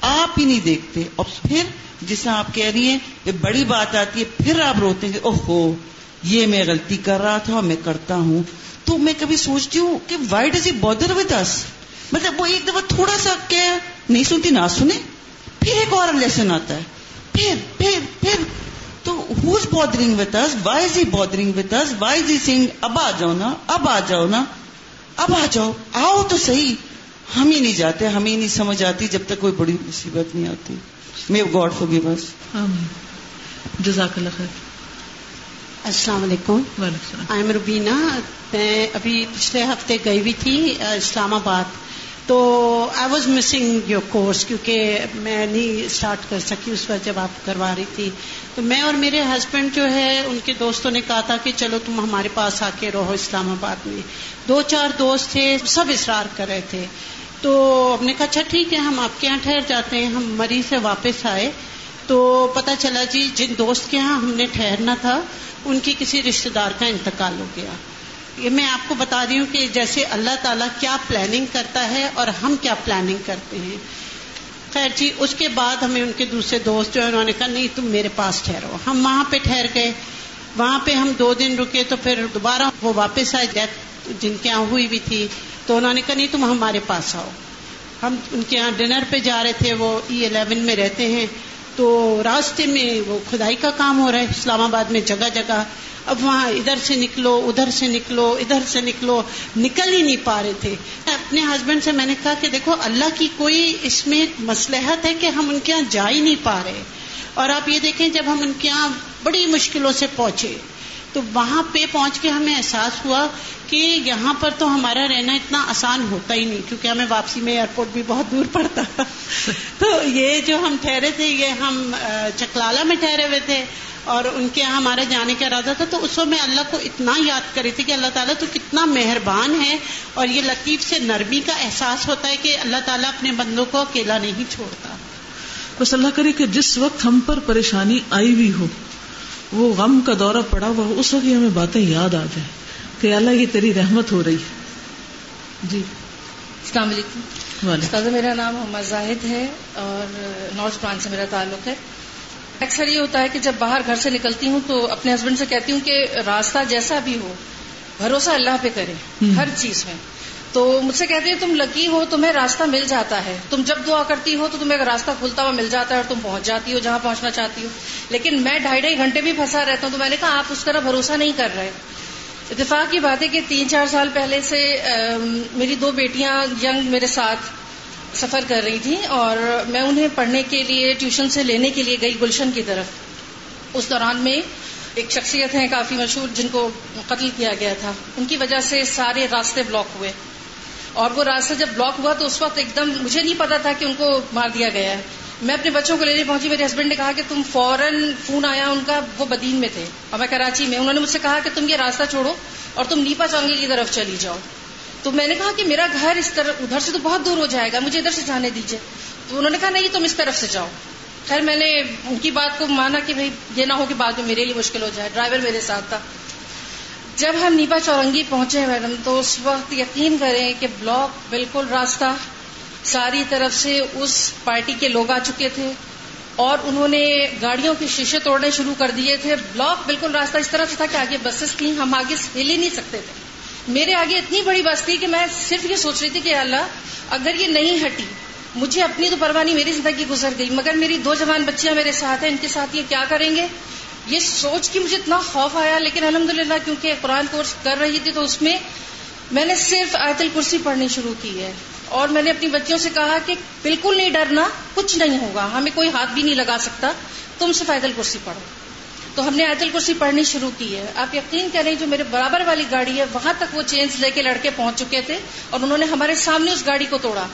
آپ ہی نہیں دیکھتے۔ اور پھر جس طرح آپ کہہ رہی ہیں کہ بڑی بات آتی ہے، پھر آپ روتے ہیں اوہ ہو یہ میں غلطی کر رہا تھا اور میں کرتا ہوں۔ تو میں کبھی سوچتی ہوں کہ why does he bother with us مطلب وہ ایک دفعہ تھوڑا سا کیا نہیں سنتی، نہ سنے۔ پھر ایک اور لیسن آتا ہے۔ پھر پھر پھر۔ تو who's bothering with us why is he bothering with us why is he سنگ اب آ جاؤ نا اب آ جاؤ نا اب آ جاؤ آؤ تو صحیح ہم ہی نہیں جاتے ہمیں نہیں سمجھ آتی جب تک کوئی بڑی مصیبت نہیں آتی میں گاڈ فور گیو اس جزاک اللہ خیر السلام علیکم آئی ایم روبینا میں ابھی پچھلے ہفتے گئی ہوئی تھی اسلام آباد۔ تو I was missing your course کیونکہ میں نہیں اسٹارٹ کر سکی اس وقت جب آپ کروا رہی تھی۔ تو میں اور میرے ہسبینڈ جو ہے، ان کے دوستوں نے کہا تھا کہ چلو تم ہمارے پاس آ کے رہو اسلام آباد میں۔ دو چار دوست تھے، سب اصرار کر رہے تھے۔ تو ہم نے کہا اچھا ٹھیک ہے، ہم آپ کے یہاں ٹھہر جاتے ہیں۔ ہم مری سے واپس آئے۔ تو پتا چلا جی جن دوست کے ہاں ہم نے ٹھہرنا تھا، ان کی کسی رشتے دار کا انتقال ہو گیا۔ یہ میں آپ کو بتا رہی ہوں کہ جیسے اللہ تعالیٰ کیا پلاننگ کرتا ہے اور ہم کیا پلاننگ کرتے ہیں۔ خیر جی اس کے بعد ہمیں ان کے دوسرے دوست جو انہوں نے کہا، نہیں، تم میرے پاس ٹھہرو۔ ہم وہاں پہ ٹھہر گئے وہاں پہ ہم دو دن رکے تو پھر دوبارہ وہ واپس آئے۔ ڈیتھ جن کے یہاں ہوئی بھی تھی۔ تو انہوں نے کہا، نہیں، تم ہمارے پاس آؤ۔ ہم ان کے یہاں ڈنر پہ جا رہے تھے۔ وہ e ای الیون میں رہتے ہیں۔ تو راستے میں وہ کھدائی کا کام ہو رہا ہے، اسلام آباد میں جگہ جگہ۔ اب وہاں ادھر سے نکلو، ادھر سے نکلو، ادھر سے نکلو، نکل ہی نہیں پا رہے تھے۔ اپنے ہسبینڈ سے میں نے کہا کہ دیکھو، اللہ کی کوئی اس میں مسلحت ہے کہ ہم ان کے یہاں جا ہی نہیں پا رہے۔ اور آپ یہ دیکھیں جب ہم ان کے یہاں بڑی مشکلوں سے پہنچے۔ تو وہاں پہ پہنچ کے ہمیں احساس ہوا کہ یہاں پر تو ہمارا رہنا اتنا آسان ہوتا ہی نہیں کیونکہ ہمیں واپسی میں ایئرپورٹ بھی بہت دور پڑتا۔ تو یہ جو ہم ٹھہرے تھے یہ ہم چکلالا میں ٹھہرے ہوئے تھے اور ان کے یہاں ہمارا جانے کا ارادہ تھا۔ تو اس وقت میں اللہ کو اتنا یاد کری تھی کہ اللہ تعالیٰ تو کتنا مہربان ہے اور یہ لطیف سے نرمی کا احساس ہوتا ہے کہ اللہ تعالیٰ اپنے بندوں کو اکیلا نہیں چھوڑتا۔ بس اللہ کرے کہ جس وقت ہم پر پریشانی آئی ہوئی ہو وہ غم کا دورہ پڑا ہوا ہو اس وقت ہمیں باتیں یاد آ جائیں کہ اللہ یہ تیری رحمت ہو رہی ہے۔ جی۔ السلام علیکم۔ استاد میرا نام محمد زاہد ہے اور نارتھ برانچ سے میرا تعلق ہے۔ اکثر یہ ہوتا ہے کہ جب باہر گھر سے نکلتی ہوں تو اپنے ہسبینڈ سے کہتی ہوں کہ راستہ جیسا بھی ہو بھروسہ اللہ پہ کرے ہر چیز میں۔ تو مجھ سے کہتے ہیں، تم لکی ہو، تمہیں راستہ مل جاتا ہے۔ تم جب دعا کرتی ہو تو تمہیں راستہ کھلتا ہوا مل جاتا ہے اور تم پہنچ جاتی ہو جہاں پہنچنا چاہتی ہو۔ لیکن میں ڈھائی ڈھائی گھنٹے بھی پھنسا رہتا ہوں تو میں نے کہا، آپ اس طرح بھروسہ نہیں کر رہے۔ اتفاق کی بات ہے کہ تین چار سال پہلے سے میری دو بیٹیاں ینگ میرے ساتھ سفر کر رہی تھیں اور میں انہیں پڑھنے کے لیے، ٹیوشن سے لینے کے لیے گئی گلشن کی طرف۔ اس دوران میں ایک شخصیت ہیں کافی مشہور جن کو قتل کیا گیا تھا۔ ان کی وجہ سے سارے راستے بلاک ہوئے۔ اور وہ راستہ جب بلاک ہوا تو اس وقت ایک دم مجھے نہیں پتا تھا کہ ان کو مار دیا گیا ہے۔ میں اپنے بچوں کو لینے پہنچی، میرے ہسبینڈ نے کہا کہ تم فوراً فون آیا ان کا، وہ بدین میں تھے۔ اور میں کراچی میں، انہوں نے مجھ سے کہا کہ تم یہ راستہ چھوڑو اور تم نیپا چانگی کی طرف چلی جاؤ۔ تو میں نے کہا کہ میرا گھر اس طرف ادھر سے تو بہت دور ہو جائے گا، مجھے ادھر سے جانے دیجیے تو انہوں نے کہا نہیں، تم اس طرف سے جاؤ۔ خیر، میں نے ان کی بات کو مانا کہ بھائی، یہ نہ ہو کہ بعد میں میرے لیے مشکل ہو جائے، ڈرائیور میرے ساتھ تھا۔ جب ہم نیپا چورنگی پہنچے میڈم تو اس وقت یقین کریں کہ بلاک بالکل راستہ ساری طرف سے اس پارٹی کے لوگ آ چکے تھے اور انہوں نے گاڑیوں کے شیشے توڑنے شروع کر دیے تھے۔ بلاک بالکل راستہ اس طرح سے تھا کہ آگے بسز تھیں، ہم آگے ہل ہی نہیں سکتے تھے۔ میرے آگے اتنی بڑی بس تھی کہ میں صرف یہ سوچ رہی تھی کہ اللہ، اگر یہ نہیں ہٹی، مجھے اپنی تو پرواہ نہیں، میری زندگی گزر گئی، مگر میری دو جوان بچیاں میرے ساتھ ہیں، ان کے ساتھ یہ کیا کریں گے؟ یہ سوچ کے مجھے اتنا خوف آیا، لیکن الحمدللہ کیونکہ قرآن کورس کر رہی تھی تو اس میں میں نے صرف آیت الکرسی پڑھنی شروع کی ہے۔ اور میں نے اپنی بچیوں سے کہا کہ بالکل نہیں ڈرنا، کچھ نہیں ہوگا، ہمیں کوئی ہاتھ بھی نہیں لگا سکتا، تم سے آیت الکرسی پڑھو۔ تو ہم نے آیت الکرسی پڑھنی شروع کی ہے۔ آپ یقین کریں، جو میرے برابر والی گاڑی ہے، وہاں تک وہ چینز لے کے لڑکے پہنچ چکے تھے اور انہوں نے ہمارے سامنے اس گاڑی کو توڑا۔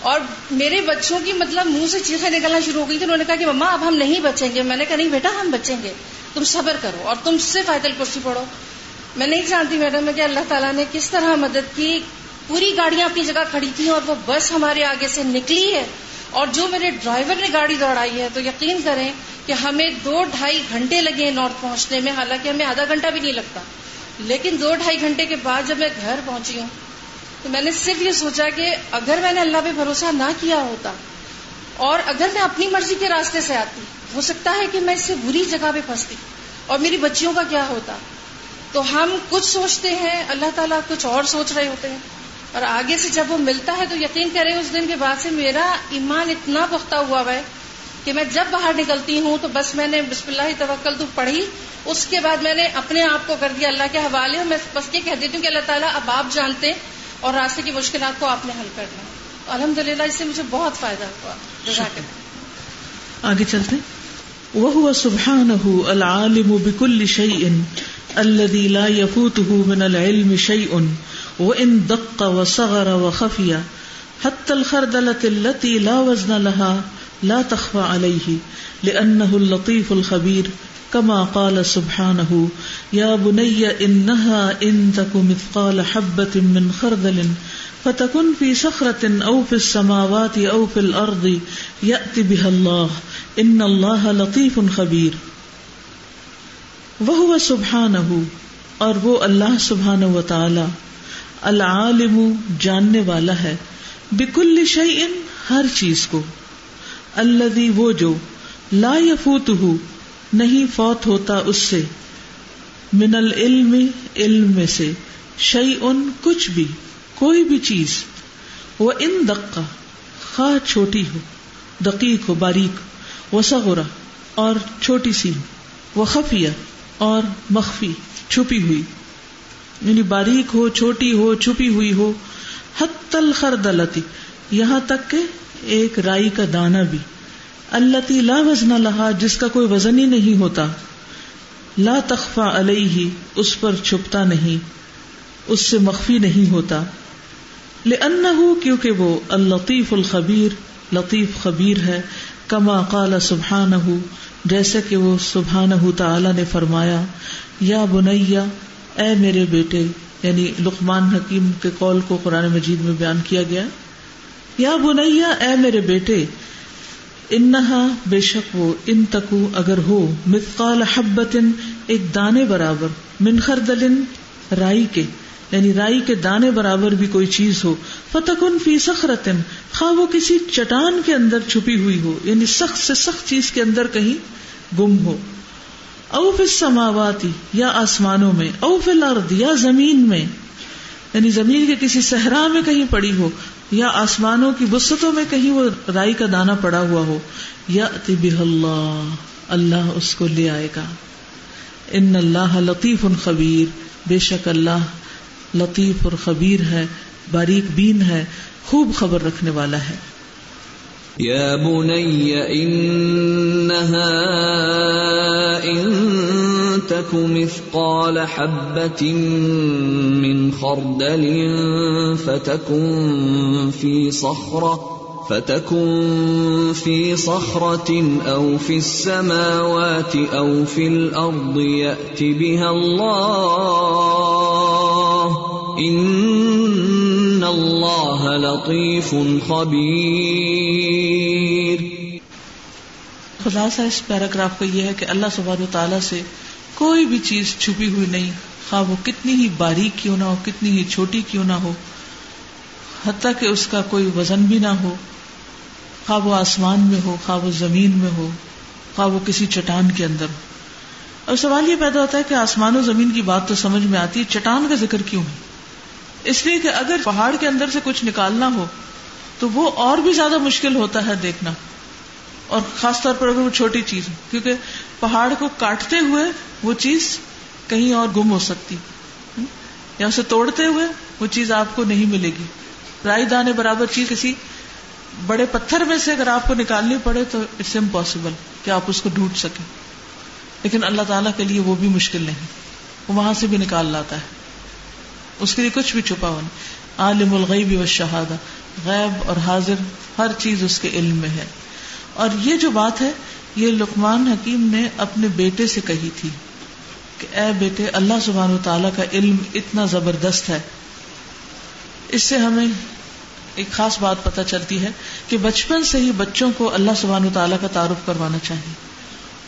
اور میرے بچوں کی مطلب منہ سے چیزیں نکلنا شروع ہو گئی تھی، انہوں نے کہا کہ مما، اب ہم نہیں بچیں گے۔ میں نے کہا نہیں بیٹا، ہم بچیں گے۔ تم صبر کرو اور تم صرف آیت الکرسی پڑھو۔ میں نہیں جانتی میڈم کہ اللہ تعالیٰ نے کس طرح مدد کی۔ پوری گاڑیاں اپنی جگہ کھڑی تھیں اور وہ بس ہمارے آگے سے نکلی ہے۔ اور جو میرے ڈرائیور نے گاڑی دوڑائی ہے، تو یقین کریں کہ ہمیں دو ڈھائی گھنٹے لگے نارتھ پہنچنے میں۔ حالانکہ ہمیں آدھا گھنٹہ بھی نہیں لگتا۔ لیکن دو ڈھائی گھنٹے کے بعد جب میں گھر پہنچی ہوں تو میں نے صرف یہ سوچا کہ اگر میں نے اللہ پہ بھروسہ نہ کیا ہوتا اور اگر میں اپنی مرضی کے راستے سے آتی، ہو سکتا ہے کہ میں اس سے بری جگہ پہ پھنستی اور میری بچیوں کا کیا ہوتا؟ تو ہم کچھ سوچتے ہیں، اللہ تعالیٰ کچھ اور سوچ رہے ہوتے ہیں اور آگے سے جب وہ ملتا ہے تو یقین کریں اس دن کے بعد سے میرا ایمان اتنا پختہ ہوا ہے کہ میں جب باہر نکلتی ہوں تو بس میں نے بسم اللہ توکل تو پڑھی، اس کے بعد میں نے اپنے آپ کو کر دیا، اللہ کے حوالے میں بس یہ کہہ دیتی ہوں کہ اللہ تعالیٰ اب آپ جانتے اور راستے کی مشکلات کو آپ نے حل کرنا الحمد للہ اس سے مجھے بہت فائدہ ہوا۔ آگے چلتے وہ سبحانه العالم بكل شيء الذي لا يفوته من العلم شيء وان دق وصغر وخفي حتى الخردلة التي لا وزن لها لا تخفى عليه لأنه اللطيف الخبير كما قال سبحانه يا بني إنها إن تك مثقال حبة من خردل فتكن في صخرة أو في السماوات أو في الأرض يأتي بها الله. ان اللہ لطیف خبیر وہ سبحان اور وہ اللہ سبحان و تعالی العالم جاننے والا ہے. بکل شعی ہر چیز کو. اللہ وہ جو لا یفوت نہیں فوت ہوتا اس سے. من العلم، علم میں سے شعی ان کچھ بھی، کوئی بھی چیز۔ وہ ان دقا خواہ چھوٹی ہو، دقیق ہو، باریک، وہ سغورا اور چھوٹی سی وہ خفیہ اور مخفی، چھپی ہوئی۔ یعنی باریک ہو، چھوٹی ہو، چھپی ہوئی ہو۔ حت الخردلتی، یہاں تک کہ ایک رائی کا دانا بھی۔ اللہ لا وزن لہا، جس کا کوئی وزن ہی نہیں ہوتا۔ لا تخفا علیہ، اس پر چھپتا نہیں، اس سے مخفی نہیں ہوتا۔ لأنه کیونکہ وہ اللطیف الخبیر، لطیف خبیر ہے، کما قال سبحانہ جیسے کہ وہ سبحانہ تعالی نے فرمایا، یا بنیا اے میرے بیٹے یعنی لقمان حکیم کے قول کو قرآن مجید میں بیان کیا گیا۔ یا بنیا اے میرے بیٹے انہا بے شک وہ ان تکو اگر ہو مثقال حبت ایک دانے برابر، من خردل رائی کے یعنی رائی کے دانے برابر بھی کوئی چیز ہو، فتکن فی سخرتن، خواہ وہ کسی چٹان کے اندر چھپی ہوئی ہو یعنی سخت سے سخت چیز کے اندر کہیں گم ہو۔ او فی السماواتی، یا آسمانوں میں، او فی الارض، یا زمین میں۔ یعنی زمین کے کسی صحرا میں کہیں پڑی ہو یا آسمانوں کی بستوں میں کہیں وہ رائی کا دانا پڑا ہوا ہو یا اللہ اللہ اس کو لے آئے گا۔ ان اللہ لطیف خبیر، بے شک اللہ لطیف اور خبیر ہے، باریک بین ہے، خوب خبر رکھنے والا ہے۔ يا بني إنها إن تك مثقال حبة من خردل فتكن في صخرة فتكن في صخرة أو في السماوات أو في الأرض يأت بها الله ان اللہ لطیف خبیر خلاصہ اس پیراگراف کا یہ ہے کہ اللہ سبحانہ تعالیٰ سے کوئی بھی چیز چھپی ہوئی نہیں۔ خواہ وہ کتنی ہی باریک کیوں نہ ہو، کتنی ہی چھوٹی کیوں نہ ہو۔ حتیٰ کہ اس کا کوئی وزن بھی نہ ہو۔ خواہ وہ آسمان میں ہو، خواہ وہ زمین میں ہو، خواہ وہ کسی چٹان کے اندر۔ ہو اور سوال یہ پیدا ہوتا ہے کہ آسمان و زمین کی بات تو سمجھ میں آتی ہے، چٹان کا ذکر کیوں ہے؟ اس لیے کہ اگر پہاڑ کے اندر سے کچھ نکالنا ہو، تو وہ اور بھی زیادہ مشکل ہوتا ہے دیکھنا۔ اور خاص طور پر اگر وہ چھوٹی چیز کیونکہ پہاڑ کو کاٹتے ہوئے وہ چیز کہیں اور گم ہو سکتی۔ یا اسے توڑتے ہوئے وہ چیز آپ کو نہیں ملے گی۔ رائی دانے برابر چیز کسی بڑے پتھر میں سے اگر آپ کو نکالنی پڑے تو اٹس امپاسبل کہ آپ اس کو ڈھونڈ سکیں۔ لیکن اللہ تعالیٰ کے لیے وہ بھی مشکل نہیں۔ وہ وہاں سے بھی نکال لاتا ہے۔ اس کے لیے کچھ بھی چھپا ہوا نہیں۔ عالم الغیب و شہادہ غیب اور حاضر ہر چیز اس کے علم میں ہے۔ اور یہ جو بات ہے یہ لقمان حکیم نے اپنے بیٹے سے کہی تھی کہ اے بیٹے، اللہ سبحان و تعالیٰ کا علم اتنا زبردست ہے۔ اس سے ہمیں ایک خاص بات پتہ چلتی ہے کہ بچپن سے ہی بچوں کو اللہ سبحان و تعالیٰ کا تعارف کروانا چاہیے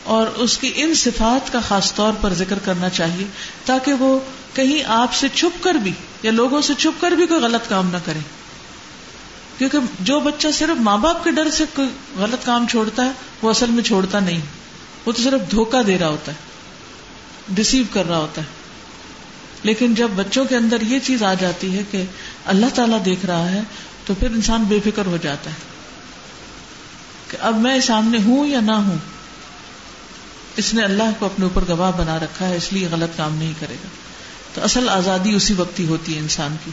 اور اس کی ان صفات کا خاص طور پر ذکر کرنا چاہیے تاکہ وہ کہیں آپ سے چھپ کر بھی یا لوگوں سے چھپ کر بھی کوئی غلط کام نہ کرے کیونکہ جو بچہ صرف ماں باپ کے ڈر سے کوئی غلط کام چھوڑتا ہے، وہ اصل میں چھوڑتا نہیں۔ وہ تو صرف دھوکا دے رہا ہوتا ہے ڈسیو کر رہا ہوتا ہے۔ لیکن جب بچوں کے اندر یہ چیز آ جاتی ہے کہ اللہ تعالیٰ دیکھ رہا ہے، تو پھر انسان بے فکر ہو جاتا ہے کہ اب میں سامنے ہوں یا نہ ہوں۔ اس نے اللہ کو اپنے اوپر گواہ بنا رکھا ہے، اس لیے غلط کام نہیں کرے گا۔ تو اصل آزادی اسی وقت ہی ہوتی ہے انسان کی۔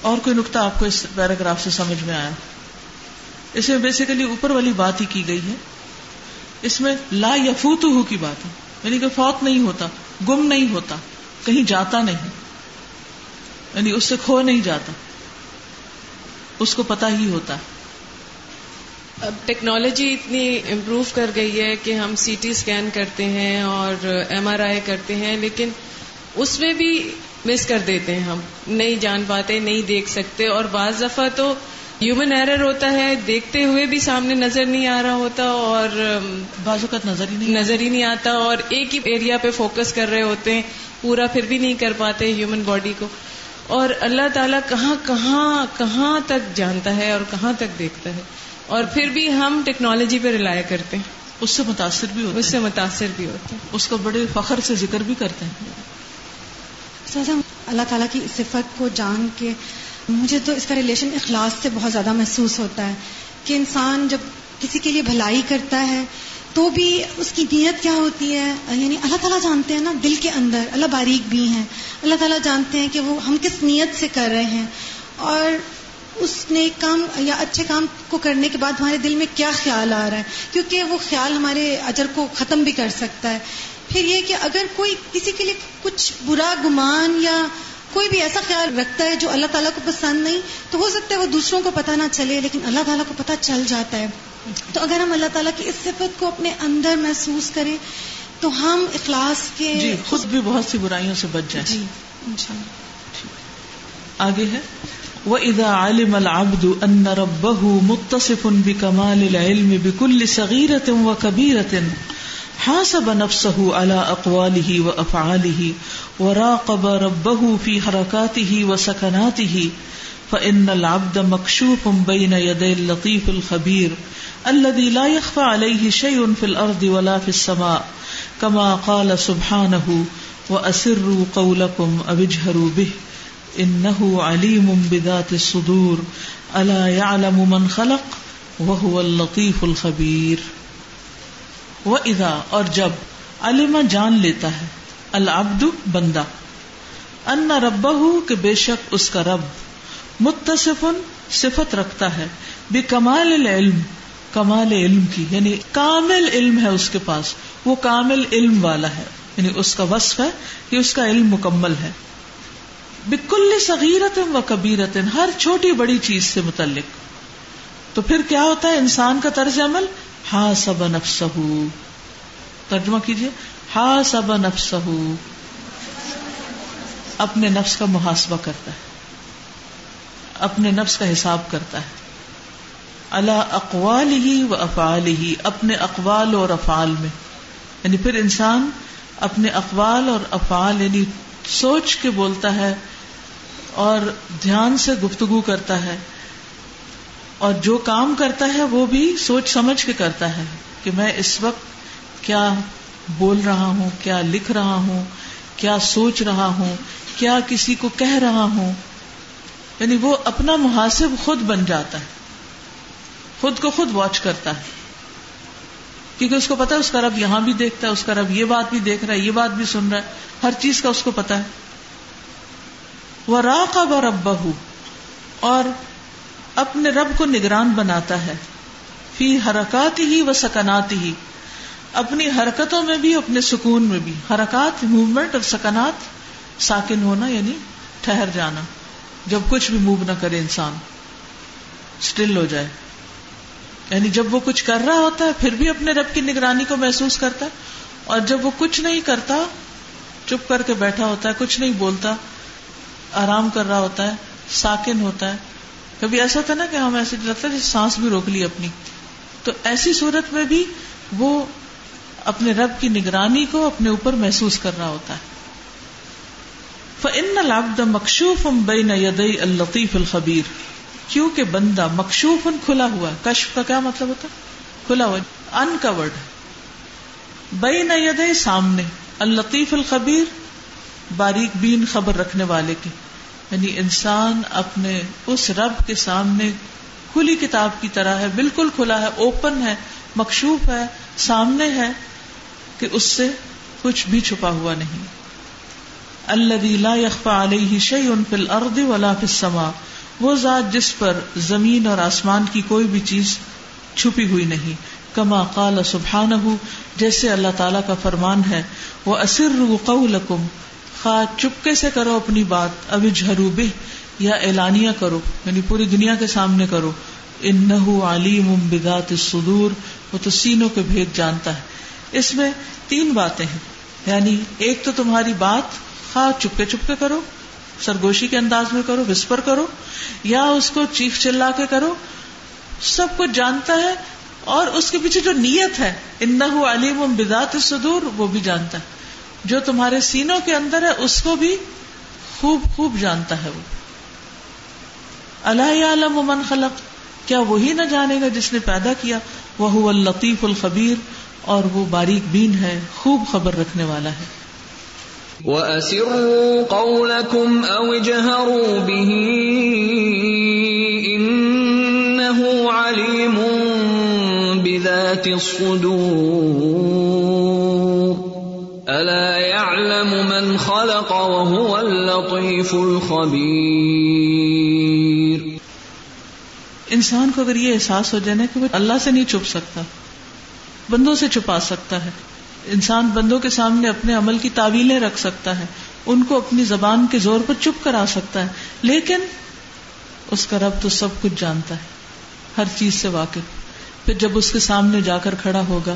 اور کوئی نقطہ آپ کو اس پیراگراف سے سمجھ میں آیا؟ اس میں بیسیکلی اوپر والی بات ہی کی گئی ہے۔ اس میں لا یفوت ہو کی بات ہے۔ یعنی کہ فوت نہیں ہوتا، گم نہیں ہوتا، کہیں جاتا نہیں۔ یعنی اس سے کھو نہیں جاتا۔ اس کو پتا ہی ہوتا۔ ہے اب ٹیکنالوجی اتنی امپروو کر گئی ہے کہ ہم سی ٹی اسکین کرتے ہیں اور ایم آر آئی کرتے ہیں، لیکن اس میں بھی مس کر دیتے ہیں ہم۔ نہیں جان پاتے نہیں دیکھ سکتے۔ اور بعض دفعہ تو ہیومن ایرر ہوتا ہے دیکھتے ہوئے بھی سامنے نظر نہیں آ رہا ہوتا اور بعض اوقات نظر ہی نہیں نظر ہی نہیں آتا اور ایک ہی ایریا پہ فوکس کر رہے ہوتے ہیں۔ پورا پھر بھی نہیں کر پاتے ہیومن باڈی کو۔ اور اللہ تعالیٰ کہاں کہاں کہاں تک جانتا ہے اور کہاں تک دیکھتا ہے۔ اور پھر بھی ہم ٹیکنالوجی پہ ریلائے کرتے ہیں۔ اس سے متاثر بھی ہوتے اس سے متاثر بھی ہوتے ہیں۔ اس کا بڑے فخر سے ذکر بھی کرتے ہیں۔ اللہ تعالیٰ کی صفت کو جان کے مجھے تو اس کا ریلیشن اخلاص سے بہت زیادہ محسوس ہوتا ہے کہ انسان جب کسی کے لیے بھلائی کرتا ہے تو بھی اس کی نیت کیا ہوتی ہے؟ یعنی اللہ تعالیٰ جانتے ہیں نا دل کے اندر، اللہ باریک بھی ہیں۔ اللہ تعالیٰ جانتے ہیں کہ وہ ہم کس نیت سے کر رہے ہیں۔ اور اس نیک کام یا اچھے کام کو کرنے کے بعد ہمارے دل میں کیا خیال آ رہا ہے؟ کیونکہ وہ خیال ہمارے اجر کو ختم بھی کر سکتا ہے۔ پھر یہ کہ اگر کوئی کسی کے لیے کچھ برا گمان یا کوئی بھی ایسا خیال رکھتا ہے جو اللہ تعالیٰ کو پسند نہیں تو ہو سکتا ہے وہ دوسروں کو پتہ نہ چلے لیکن اللہ تعالیٰ کو پتہ چل جاتا ہے۔ تو اگر ہم اللہ تعالیٰ کی اس صفت کو اپنے اندر محسوس کریں تو ہم اخلاص کے جی خود بھی بہت سی برائیوں سے بچ جائیں۔ جی آگے ہے۔ وہ ادا عالم العبد ان ربه متصف بکمال العلم بكل صغيرة وكبيرة حاسب نفسه على اقواله وافعاله وراقب ربه في حركاته وسكناته فان العبد مكشوف بين يدي اللطيف الخبير الذي لا يخفى عليه شيء في الارض ولا في السماء، كما قال سبحانه واسروا قولكم او اجهروا به انه علیم بذات الصدور الا يعلم من خلق وهو اللطيف الخبير. واذا اور جب علم جان لیتا ہے، العبد بندہ۔ ان ربه، کہ بے شک اس کا رب، متصف صفت رکھتا ہے، بکمال العلم، کمال علم کی۔ یعنی کامل علم ہے اس کے پاس۔ وہ کامل علم والا ہے۔ یعنی اس کا وصف ہے کہ اس کا علم مکمل ہے۔ بکل صغیرت و کبیرت ہر چھوٹی بڑی چیز سے متعلق۔ تو پھر کیا ہوتا ہے؟ انسان کا طرز عمل ہا سب نفس ترجمہ کیجیے ہا سب نفس اپنے نفس کا محاسبہ کرتا ہے۔ اپنے نفس کا حساب کرتا ہے۔ اللہ اقوال ہی و افعال ہی اپنے اقوال اور افعال میں۔ یعنی پھر انسان اپنے اقوال اور افعال یعنی سوچ کے بولتا ہے اور دھیان سے گفتگو کرتا ہے۔ اور جو کام کرتا ہے وہ بھی سوچ سمجھ کے کرتا ہے کہ میں اس وقت کیا بول رہا ہوں، کیا لکھ رہا ہوں، کیا سوچ رہا ہوں، کیا کسی کو کہہ رہا ہوں۔ یعنی وہ اپنا محاسب خود بن جاتا ہے۔ خود کو خود واچ کرتا ہے۔ کیونکہ اس کو پتا ہے، اس کا رب یہاں بھی دیکھتا ہے، اس کا رب یہ بات بھی دیکھ رہا ہے، یہ بات بھی سن رہا ہے۔ ہر چیز کا اس کو پتا ہے۔ وہ راق رب اور اپنے رب کو نگران بناتا ہے۔ فی حرکات ہی و سکنات ہی اپنی حرکتوں میں بھی، اپنے سکون میں بھی۔ حرکات موومنٹ اور سکنات ساکن ہونا یعنی ٹھہر جانا۔ جب کچھ بھی موو نہ کرے انسان اسٹل ہو جائے۔ یعنی جب وہ کچھ کر رہا ہوتا ہے، پھر بھی اپنے رب کی نگرانی کو محسوس کرتا ہے۔ اور جب وہ کچھ نہیں کرتا، چپ کر کے بیٹھا ہوتا ہے، کچھ نہیں بولتا، آرام کر رہا ہوتا ہے، ساکن ہوتا ہے۔ کبھی ایسا تھا نا کہ ہم ایسے لگتا ہے سانس بھی روک لی اپنی۔ تو ایسی صورت میں بھی وہ اپنے رب کی نگرانی کو اپنے اوپر محسوس کر رہا ہوتا ہے۔ فن لابد مکشوف بے ندئی الطیف الخبیر کیونکہ بندہ مکشوف کھلا ہوا کشف کا کیا مطلب ہوتا کھلا ہوا انکورڈ بے ید سامنے۔ الطیف الخبیر باریک بین خبر رکھنے والے کی۔ یعنی انسان اپنے اس رب کے سامنے کھلی کتاب کی طرح ہے، بالکل کھلا ہے اوپن ہے، مکشوف ہے، سامنے ہے کہ اس سے کچھ بھی چھپا ہوا نہیں۔ اللہ علیہ شعی ان فل ارد ولا السماء۔ وہ ذات جس پر زمین اور آسمان کی کوئی بھی چیز چھپی ہوئی نہیں۔ کما قال سبحان جیسے اللہ تعالی کا فرمان ہے وہ اصر قولکم خواہ چپکے سے کرو اپنی بات، ابھی جھرو بے یا اعلانیہ کرو یعنی پوری دنیا کے سامنے کرو۔ ان علیم بگات صدور وہ تو سینوں کے بھید جانتا ہے۔ اس میں تین باتیں ہیں۔ یعنی ایک تو تمہاری بات خواہ چپکے چپکے کرو، سرگوشی کے انداز میں کرو، وسپر کرو، یا اس کو چیخ چلا کے کرو۔ سب کچھ جانتا ہے اور اس کے پیچھے جو نیت ہے ان علیم بدات صدور وہ بھی جانتا ہے۔ جو تمہارے سینوں کے اندر ہے، اس کو بھی خوب خوب جانتا ہے وہ۔ اللہ عالم من خلق، کیا وہی نہ جانے گا جس نے پیدا کیا؟ وہ الطیف الخبیر، اور وہ باریک بین ہے، خوب خبر رکھنے والا ہے۔ وَأَسِرُّوا قَوْلَكُمْ أَوْ اجْهَرُوا بِهِ إِنَّهُ عَلِيمٌ بِذَاتِ الصُّدُورِ أَلَا يَعْلَمُ مَنْ خَلَقَ وَهُوَ اللَّطِيفُ الْخَبِيرُ انسان کو اگر یہ احساس ہو جائے نا کہ وہ اللہ سے نہیں چھپ سکتا، بندوں سے چھپا سکتا ہے۔ انسان بندوں کے سامنے اپنے عمل کی تعویلیں رکھ سکتا ہے، ان کو اپنی زبان کے زور پر چپ کرا سکتا ہے۔ لیکن اس کا رب تو سب کچھ جانتا ہے، ہر چیز سے واقف۔ پھر جب اس کے سامنے جا کر کھڑا ہوگا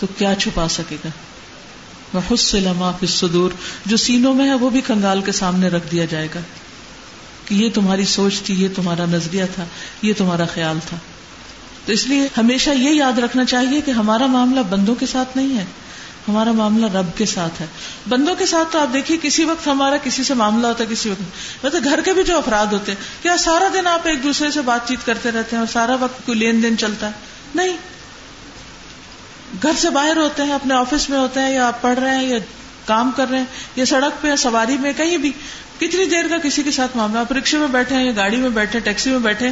تو کیا چھپا سکے گا؟ وہ سے لما صدور جو سینوں میں ہے وہ بھی کنگال کے سامنے رکھ دیا جائے گا کہ یہ تمہاری سوچ تھی، یہ تمہارا نظریہ تھا، یہ تمہارا خیال تھا۔ تو اس لیے ہمیشہ یہ یاد رکھنا چاہیے کہ ہمارا معاملہ بندوں کے ساتھ نہیں ہے، ہمارا معاملہ رب کے ساتھ ہے۔ بندوں کے ساتھ تو آپ دیکھیے، کسی وقت ہمارا کسی سے معاملہ ہوتا ہے، کسی وقت ویسے مطلب گھر کے بھی جو افراد ہوتے ہیں، کیا سارا دن آپ ایک دوسرے سے بات چیت کرتے رہتے ہیں اور سارا وقت کوئی لین دین چلتا ہے؟ نہیں۔ گھر سے باہر ہوتے ہیں، اپنے آفس میں ہوتے ہیں، یا آپ پڑھ رہے ہیں، یا کام کر رہے ہیں، یا سڑک پہ، یا سواری میں، کہیں بھی۔ کتنی دیر کا کسی کے ساتھ معاملہ آپ رکشے میں بیٹھے ہیں، یا گاڑی میں بیٹھے ٹیکسی میں بیٹھے